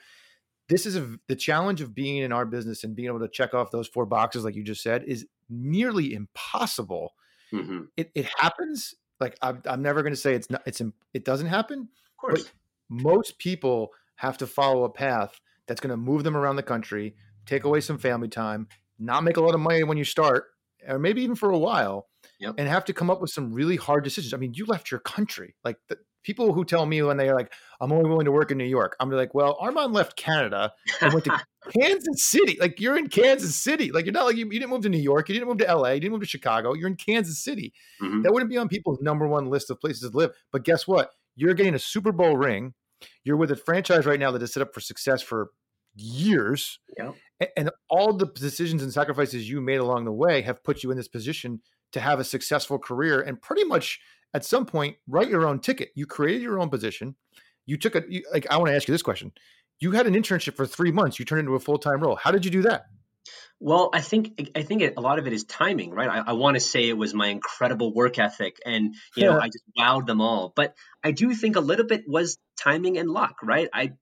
this is a, the challenge of being in our business and being able to check off those four boxes like you just said is nearly impossible. Mm-hmm. It, it happens. Like I'm, I'm never going to say it's not. It's it doesn't happen. Of course, most people have to follow a path that's going to move them around the country, take away some family time, not make a lot of money when you start, or maybe even for a while, yep. and have to come up with some really hard decisions. I mean, you left your country. Like the people who tell me when they are like, I'm only willing to work in New York, I'm like, well, Arman left Canada and went to <laughs> Kansas City. Like you're in Kansas City. Like you're not like you, you, didn't move to New York, you didn't move to LA, you didn't move to Chicago. You're in Kansas City. Mm-hmm. That wouldn't be on people's number one list of places to live. But guess what? You're getting a Super Bowl ring you're with a franchise right now that is set up for success for years. Yeah. And all the decisions and sacrifices you made along the way have put you in this position to have a successful career and pretty much at some point write your own ticket. You created your own position. You took a you, like I want to ask you this question. You had an internship for 3 months. You turned into a full-time role. How did you do that? Well, I think I think a lot of it is timing, right? I, I want to say it was my incredible work ethic, and you know, <laughs> I just wowed them all. But I do think a little bit was timing and luck, right? I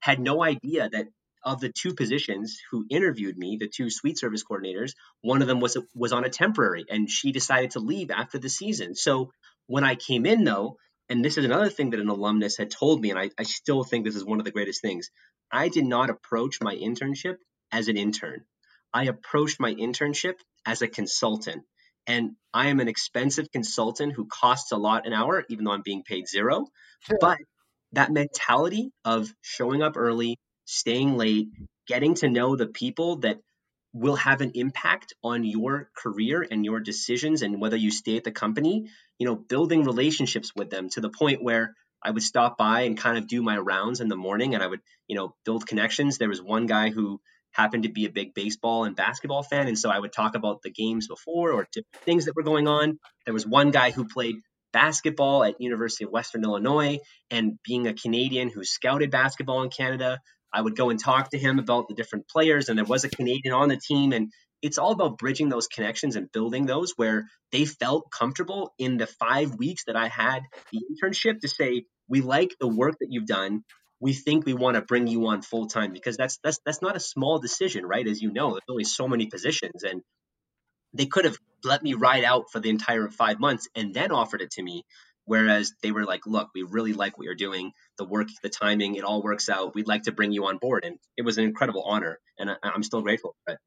had no idea that of the two positions who interviewed me, the two suite service coordinators, one of them was was on a temporary, and she decided to leave after the season. So when I came in, though, and this is another thing that an alumnus had told me, and I, I still think this is one of the greatest things. I did not approach my internship as an intern. I approached my internship as a consultant. And I am an expensive consultant who costs a lot an hour, even though I'm being paid zero. Sure. But that mentality of showing up early, staying late, getting to know the people that will have an impact on your career and your decisions and whether you stay at the company, you know, building relationships with them to the point where I would stop by and kind of do my rounds in the morning and I would, you know, build connections. There was one guy who happened to be a big baseball and basketball fan. And so I would talk about the games before or things that were going on. There was one guy who played basketball at University of Western Illinois and being a Canadian who scouted basketball in Canada, I would go and talk to him about the different players and there was a Canadian on the team and it's all about bridging those connections and building those where they felt comfortable in the 5 weeks that I had the internship to say we like the work that you've done we think we want to bring you on full time because that's that's that's not a small decision, right? As you know, there's only so many positions, and they could have let me ride out for the entire five months and then offered it to me. Whereas they were like, look, we really like what you're doing, the work, the timing, it all works out. We'd like to bring you on board. And it was an incredible honor. And I, am still grateful for it.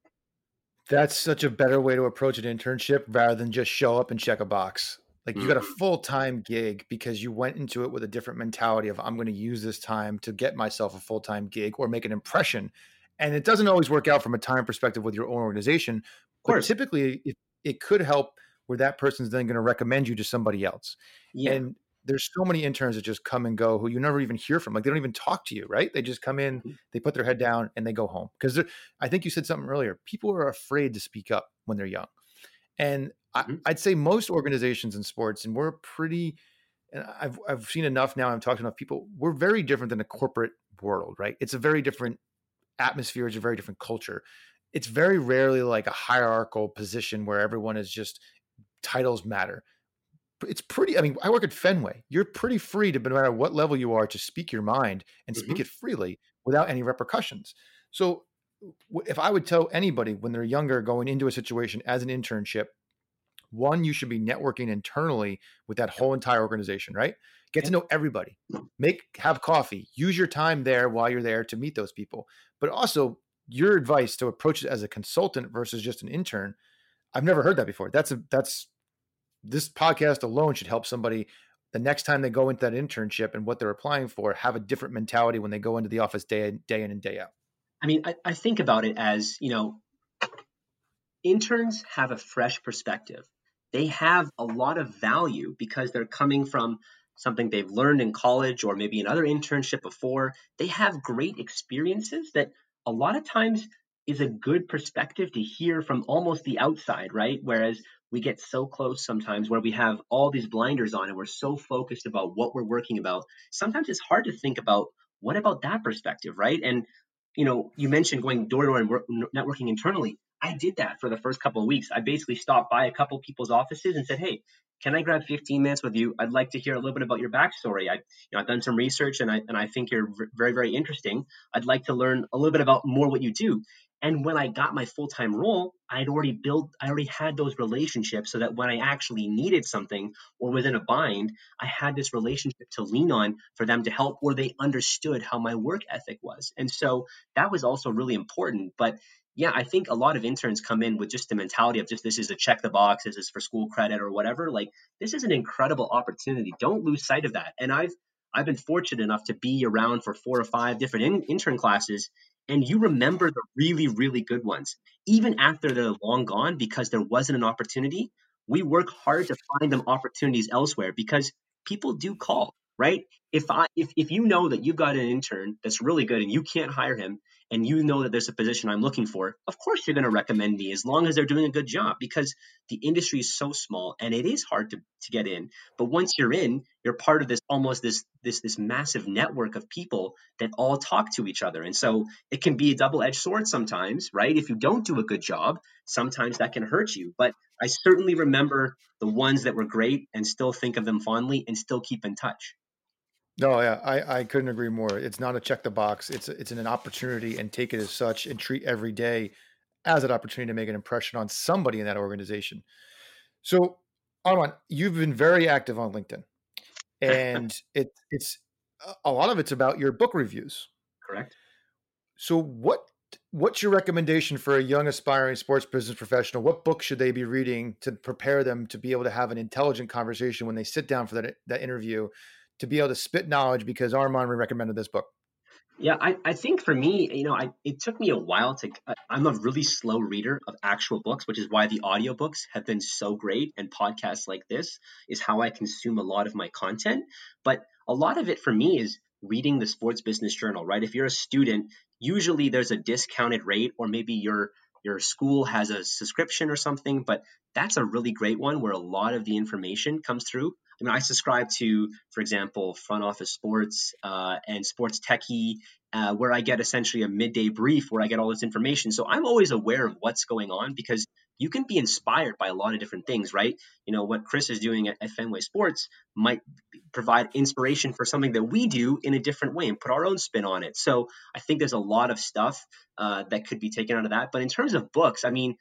That's such a better way to approach an internship rather than just show up and check a box. Like you got a mm-hmm. full time gig because you went into it with a different mentality of I'm going to use this time to get myself a full time gig or make an impression. And it doesn't always work out from a time perspective with your own organization, but typically it, it could help where that person's then going to recommend you to somebody else. Yeah. And there's so many interns that just come and go who you never even hear from. Like they don't even talk to you, right? They just come in, mm-hmm. they put their head down, and they go home. Because I think you said something earlier. People are afraid to speak up when they're young, and mm-hmm. I, would say most organizations in sports, and we're pretty. And I've I've seen enough now. I've talked to enough people. We're very different than a corporate world, right? It's a very different atmosphere. It's a very different culture. It's very rarely like a hierarchical position where everyone is just titles matter. It's pretty. I mean, I work at Fenway. You're pretty free to, no matter what level you are, to speak your mind and mm-hmm. speak it freely without any repercussions. So, if I would tell anybody when they're younger going into a situation as an internship one, you should be networking internally with that whole entire organization, right? Get to know everybody. Make have coffee. Use your time there while you're there to meet those people. But also your advice to approach it as a consultant versus just an intern. I've never heard that before. That's a that's this podcast alone should help somebody the next time they go into that internship and what they're applying for have a different mentality when they go into the office day in, day in and day out. I mean, I, I think about it as, you know, interns have a fresh perspective they have a lot of value because they're coming from something they've learned in college or maybe another internship before. They have great experiences that a lot of times is a good perspective to hear from almost the outside, right? Whereas we get so close sometimes where we have all these blinders on and we're so focused about what we're working about. Sometimes it's hard to think about what about that perspective, right? And you know, you mentioned going door to door and work, networking internally. I did that for the first couple of weeks. I basically stopped by a couple people's offices and said, "Hey, can I grab 15 minutes with you? I'd like to hear a little bit about your backstory. I, you know, I've done some research and I and I think you're very very interesting. I'd like to learn a little bit about more what you do." And when I got my full time role, I'd already built, I already had those relationships so that when I actually needed something or was in a bind, I had this relationship to lean on for them to help or they understood how my work ethic was. And so that was also really important. But yeah, I think a lot of interns come in with just the mentality of just this is a check the box, this is for school credit or whatever. Like this is an incredible opportunity. Don't lose sight of that. And I've I've been fortunate enough to be around for four or five different in, intern classes, and you remember the really really good ones, even after they're long gone because there wasn't an opportunity. We work hard to find them opportunities elsewhere because people do call right? If I if, if you know that you've got an intern that's really good and you can't hire him and you know that there's a position I'm looking for, of course you're going to recommend me as long as they're doing a good job because the industry is so small and it is hard to, to get in. But once you're in, you're part of this almost this this this massive network of people that all talk to each other. And so it can be a double-edged sword sometimes, right? If you don't do a good job, sometimes that can hurt you. But I certainly remember the ones that were great and still think of them fondly and still keep in touch. No, yeah, I, I couldn't agree more. It's not a check the box. It's it's an opportunity and take it as such and treat every day as an opportunity to make an impression on somebody in that organization. So, Arman, you've been very active on LinkedIn, and <laughs> it it's a lot of it's about your book reviews. Correct. So, what what's your recommendation for a young aspiring sports business professional? What book should they be reading to prepare them to be able to have an intelligent conversation when they sit down for that that interview? To be able to spit knowledge because Arman recommended this book? Yeah, I, I think for me, you know, I, it took me a while to. I'm a really slow reader of actual books, which is why the audiobooks have been so great. And podcasts like this is how I consume a lot of my content. But a lot of it for me is reading the Sports Business Journal, right? If you're a student, usually there's a discounted rate, or maybe your your school has a subscription or something. But that's a really great one where a lot of the information comes through. I mean, I subscribe to, for example, Front Office Sports uh, and Sports Techie, uh, where I get essentially a midday brief where I get all this information. So I'm always aware of what's going on because you can be inspired by a lot of different things, right? You know, what Chris is doing at, Fenway Sports might provide inspiration for something that we do in a different way and put our own spin on it. So I think there's a lot of stuff uh, that could be taken out of that. But in terms of books, I mean,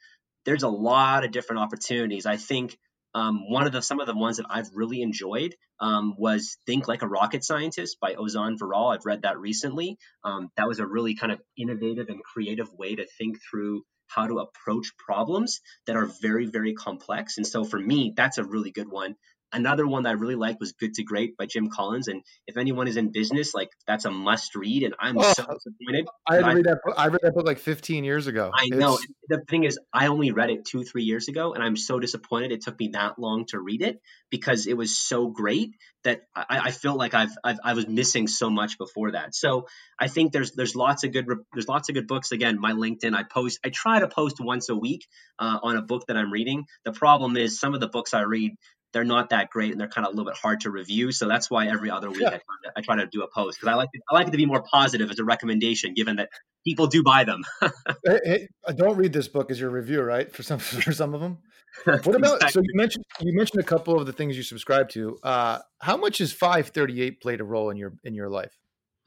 there's a lot of different opportunities. I think um, one of the some of the ones that I've really enjoyed um, was Think Like a Rocket Scientist by Ozan Varol. I've read that recently. Um, that was a really kind of innovative and creative way to think through how to approach problems that are very very complex. And so for me, that's a really good one. Another one that I really liked was Good to Great by Jim Collins. And if anyone is in business, like that's a must read. And I'm oh, so disappointed. I had to read that book. I read that book like 15 years ago. I know. The thing is, I only read it two, three years ago, and I'm so disappointed it took me that long to read it because it was so great that I, I feel like I've, I've, i was missing so much before that. So I think there's there's lots of good there's lots of good books. Again, my LinkedIn, I post I try to post once a week uh, on a book that I'm reading. The problem is some of the books I read they're not that great and they're kind of a little bit hard to review. So that's why every other week yeah. I, try to, I, try to, do a post because I like to, I like it to be more positive as a recommendation, given that people do buy them. <laughs> hey, hey, don't read this book as your review, right? For some <laughs> for some of them. What <laughs> about exactly. so you mentioned you mentioned a couple of the things you subscribe to. Uh, how much has 538 played a role in your in your life?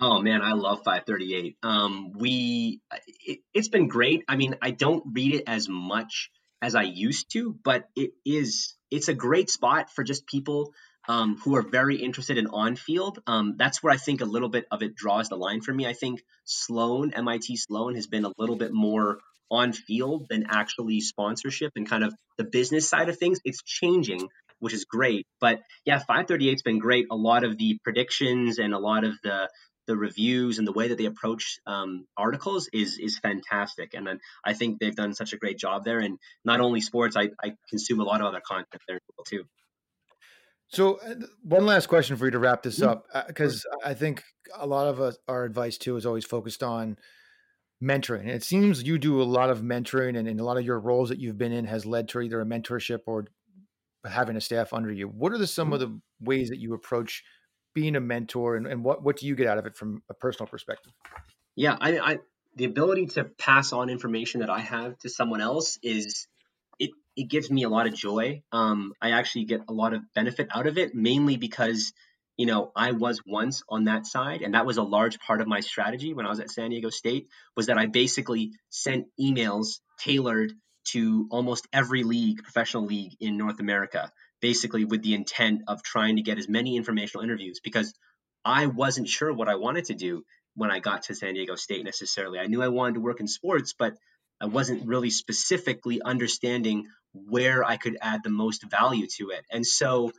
Oh man, I love 538. Um, we it, it's been great. I mean, I don't read it as much as I used to, but it is it's a great spot for just people um, who are very interested in on field. Um, that's where I think a little bit of it draws the line for me. I think Sloan, MIT Sloan, has been a little bit more on field than actually sponsorship and kind of the business side of things. It's changing, which is great. But yeah, 538's been great. A lot of the predictions and a lot of the the reviews and the way that they approach um, articles is is fantastic. And then I think they've done such a great job there. And not only sports, I, I consume a lot of other content there too. So uh, one last question for you to wrap this up, because uh, I think a lot of us, our advice too is always focused on mentoring. And it seems you do a lot of mentoring, and, and a lot of your roles that you've been in has led to either a mentorship or having a staff under you. What are the, some of the ways that you approach being a mentor and, and what, what do you get out of it from a personal perspective? Yeah, I, I the ability to pass on information that I have to someone else is it it gives me a lot of joy. Um, I actually get a lot of benefit out of it, mainly because you know I was once on that side, and that was a large part of my strategy when I was at San Diego State was that I basically sent emails tailored to almost every league, professional league in North America, basically with the intent of trying to get as many informational interviews because I wasn't sure what I wanted to do when I got to San Diego State necessarily. I knew I wanted to work in sports, but I wasn't really specifically understanding where I could add the most value to it. And so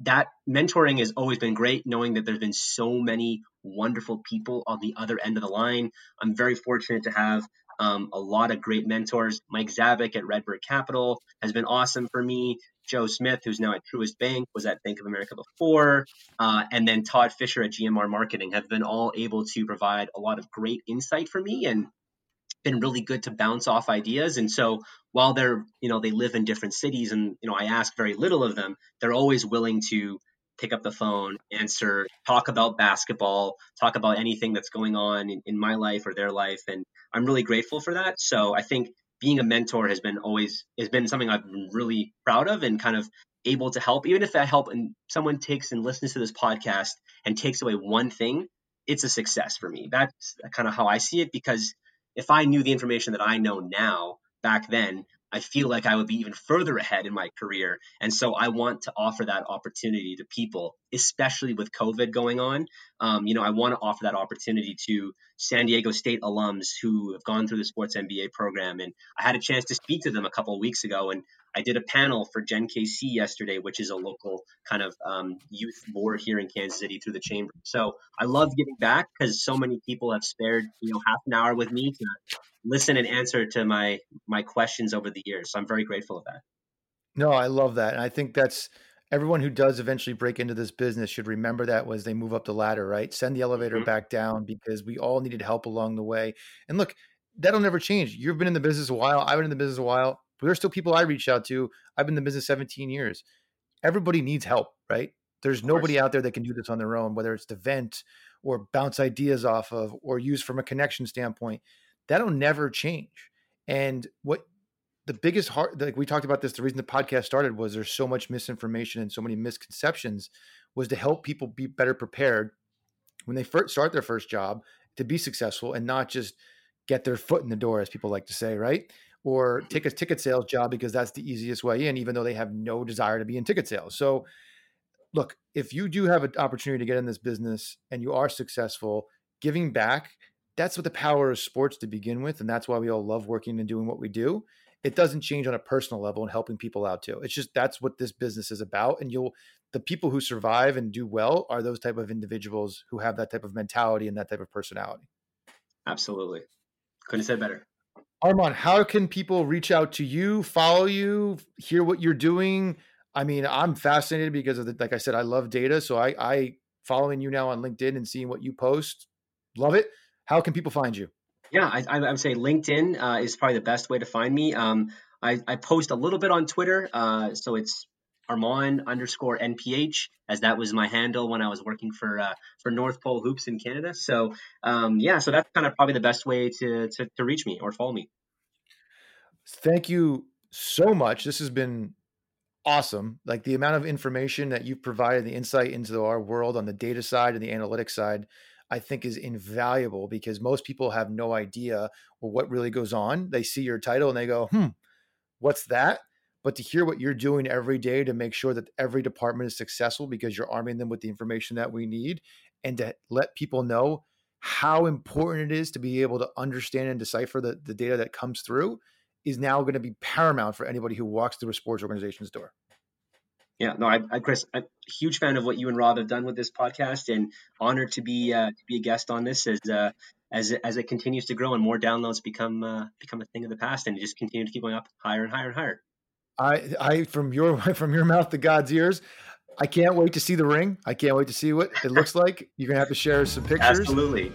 that mentoring has always been great, knowing that there's been so many wonderful people on the other end of the line. I'm very fortunate to have um, a lot of great mentors. Mike Zabik at Redbird Capital has been awesome for me. Joe Smith, who's now at Truist Bank, was at Bank of America before, uh, and then Todd Fisher at GMR Marketing have been all able to provide a lot of great insight for me. And been really good to bounce off ideas. And so while they're, you know, they live in different cities and, you know, I ask very little of them, they're always willing to pick up the phone, answer, talk about basketball, talk about anything that's going on in, in my life or their life. And I'm really grateful for that. So I think being a mentor has been always has been something I've been really proud of and kind of able to help. Even if that help and someone takes and listens to this podcast and takes away one thing, it's a success for me. That's kind of how I see it because if I knew the information that I know now back then, I feel like I would be even further ahead in my career. And so I want to offer that opportunity to people, especially with COVID going on. Um, you know, I want to offer that opportunity to San Diego State alums who have gone through the sports MBA program. And I had a chance to speak to them a couple of weeks ago. And I did a panel for Gen KC yesterday, which is a local kind of um, youth board here in Kansas City through the chamber. So I love giving back because so many people have spared you know half an hour with me to listen and answer to my my questions over the years. So I'm very grateful of that. No, I love that, and I think that's everyone who does eventually break into this business should remember that as they move up the ladder, right? Send the elevator mm-hmm. back down because we all needed help along the way. And look, that'll never change. You've been in the business a while. I've been in the business a while but there's still people I reach out to. I've been in the business 17 years. Everybody needs help, right? There's nobody out there that can do this on their own, whether it's to vent or bounce ideas off of or use from a connection standpoint. That'll never change. And what the biggest heart, like we talked about this, the reason the podcast started was there's so much misinformation and so many misconceptions was to help people be better prepared when they first start their first job to be successful and not just get their foot in the door, as people like to say, right? or mm-hmm. take a ticket sales job because that's the easiest way in, even though they have no desire to be in ticket sales. So, look, if you do have an opportunity to get in this business and you are successful, giving back, that's what the power of sports to begin with. And that's why we all love working and doing what we do. It doesn't change on a personal level and helping people out too. It's just that's what this business is about. And you'll, the people who survive and do well are those type of individuals who have that type of mentality and that type of personality. Absolutely. Couldn't have said better. Arman, how can people reach out to you, follow you, hear what you're doing? I mean, I'm fascinated because of the, like I said, I love data. So I, I following you now on LinkedIn and seeing what you post, love it. How can people find you? Yeah, I, I would say LinkedIn uh, is probably the best way to find me. Um, I, I, post a little bit on Twitter, uh, so it's Arman underscore NPH, as that was my handle when I was working for uh, for North Pole Hoops in Canada. So um, yeah, so that's kind of probably the best way to, to to reach me or follow me. Thank you so much. This has been awesome. Like the amount of information that you've provided, the insight into our world on the data side and the analytics side, I think is invaluable because most people have no idea what really goes on. They see your title and they go, "Hmm, what's that?" but to hear what you're doing every day to make sure that every department is successful because you're arming them with the information that we need and to let people know how important it is to be able to understand and decipher the, the data that comes through is now going to be paramount for anybody who walks through a sports organization's door. Yeah, no, I, I, Chris, I'm a huge fan of what you and Rob have done with this podcast, and honored to be uh, to be a guest on this as uh, as it, as it continues to grow and more downloads become uh, become a thing of the past, and just continue to keep going up higher and higher and higher. I, I from your <laughs> from your mouth to God's ears. I can't wait to see the ring. I can't wait to see what it looks like. You're gonna have to share some pictures. Absolutely.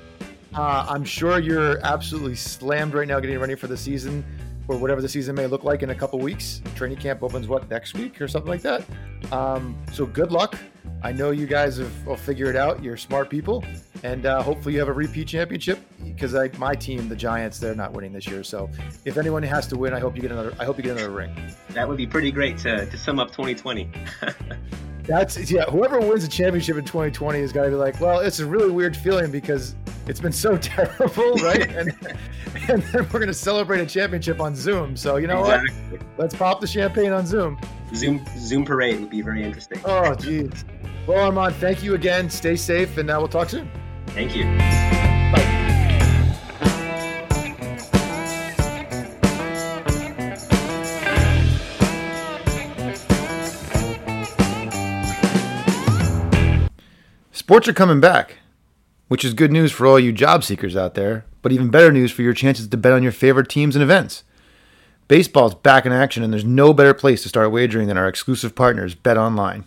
Uh, I'm sure you're absolutely slammed right now, getting ready for the season or whatever the season may look like in a couple weeks. Training camp opens what next week or something like that. Um, so good luck. I know you guys have, will figure it out. You're smart people, and uh, hopefully you have a repeat championship. Because my team, the Giants, they're not winning this year. So if anyone has to win, I hope you get another. I hope you get another ring. That would be pretty great to, to sum up 2020. <laughs> That's yeah. Whoever wins the championship in 2020 is got to be like, well, it's a really weird feeling because it's been so <laughs> terrible, right? and and then we're gonna celebrate a championship on Zoom. So you know exactly. what? Let's pop the champagne on Zoom. Zoom Zoom parade would be very interesting. Oh, jeez. Well, Arman, thank you again. Stay safe, and uh, we'll talk soon. Thank you. Sports are coming back, which is good news for all you job seekers out there, but even better news for your chances to bet on your favorite teams and events. Baseball's back in action, and there's no better place to start wagering than our exclusive partners, Bet Online.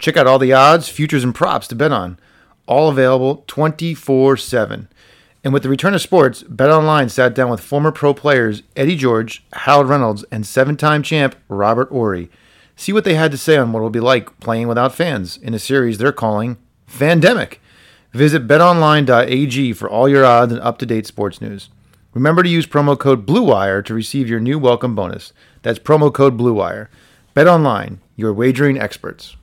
Check out all the odds, futures, and props to bet on, all available 24 7. And with the return of sports, BetOnline sat down with former pro players Eddie George, Harold Reynolds, and seven time champ Robert Horry. See what they had to say on what it'll be like playing without fans in a series they're calling Fandemic. Visit betonline.ag for all your odds and up to date sports news. Remember to use promo code BLUEWIRE to receive your new welcome bonus. That's promo code BLUEWIRE. BetOnline, your wagering experts.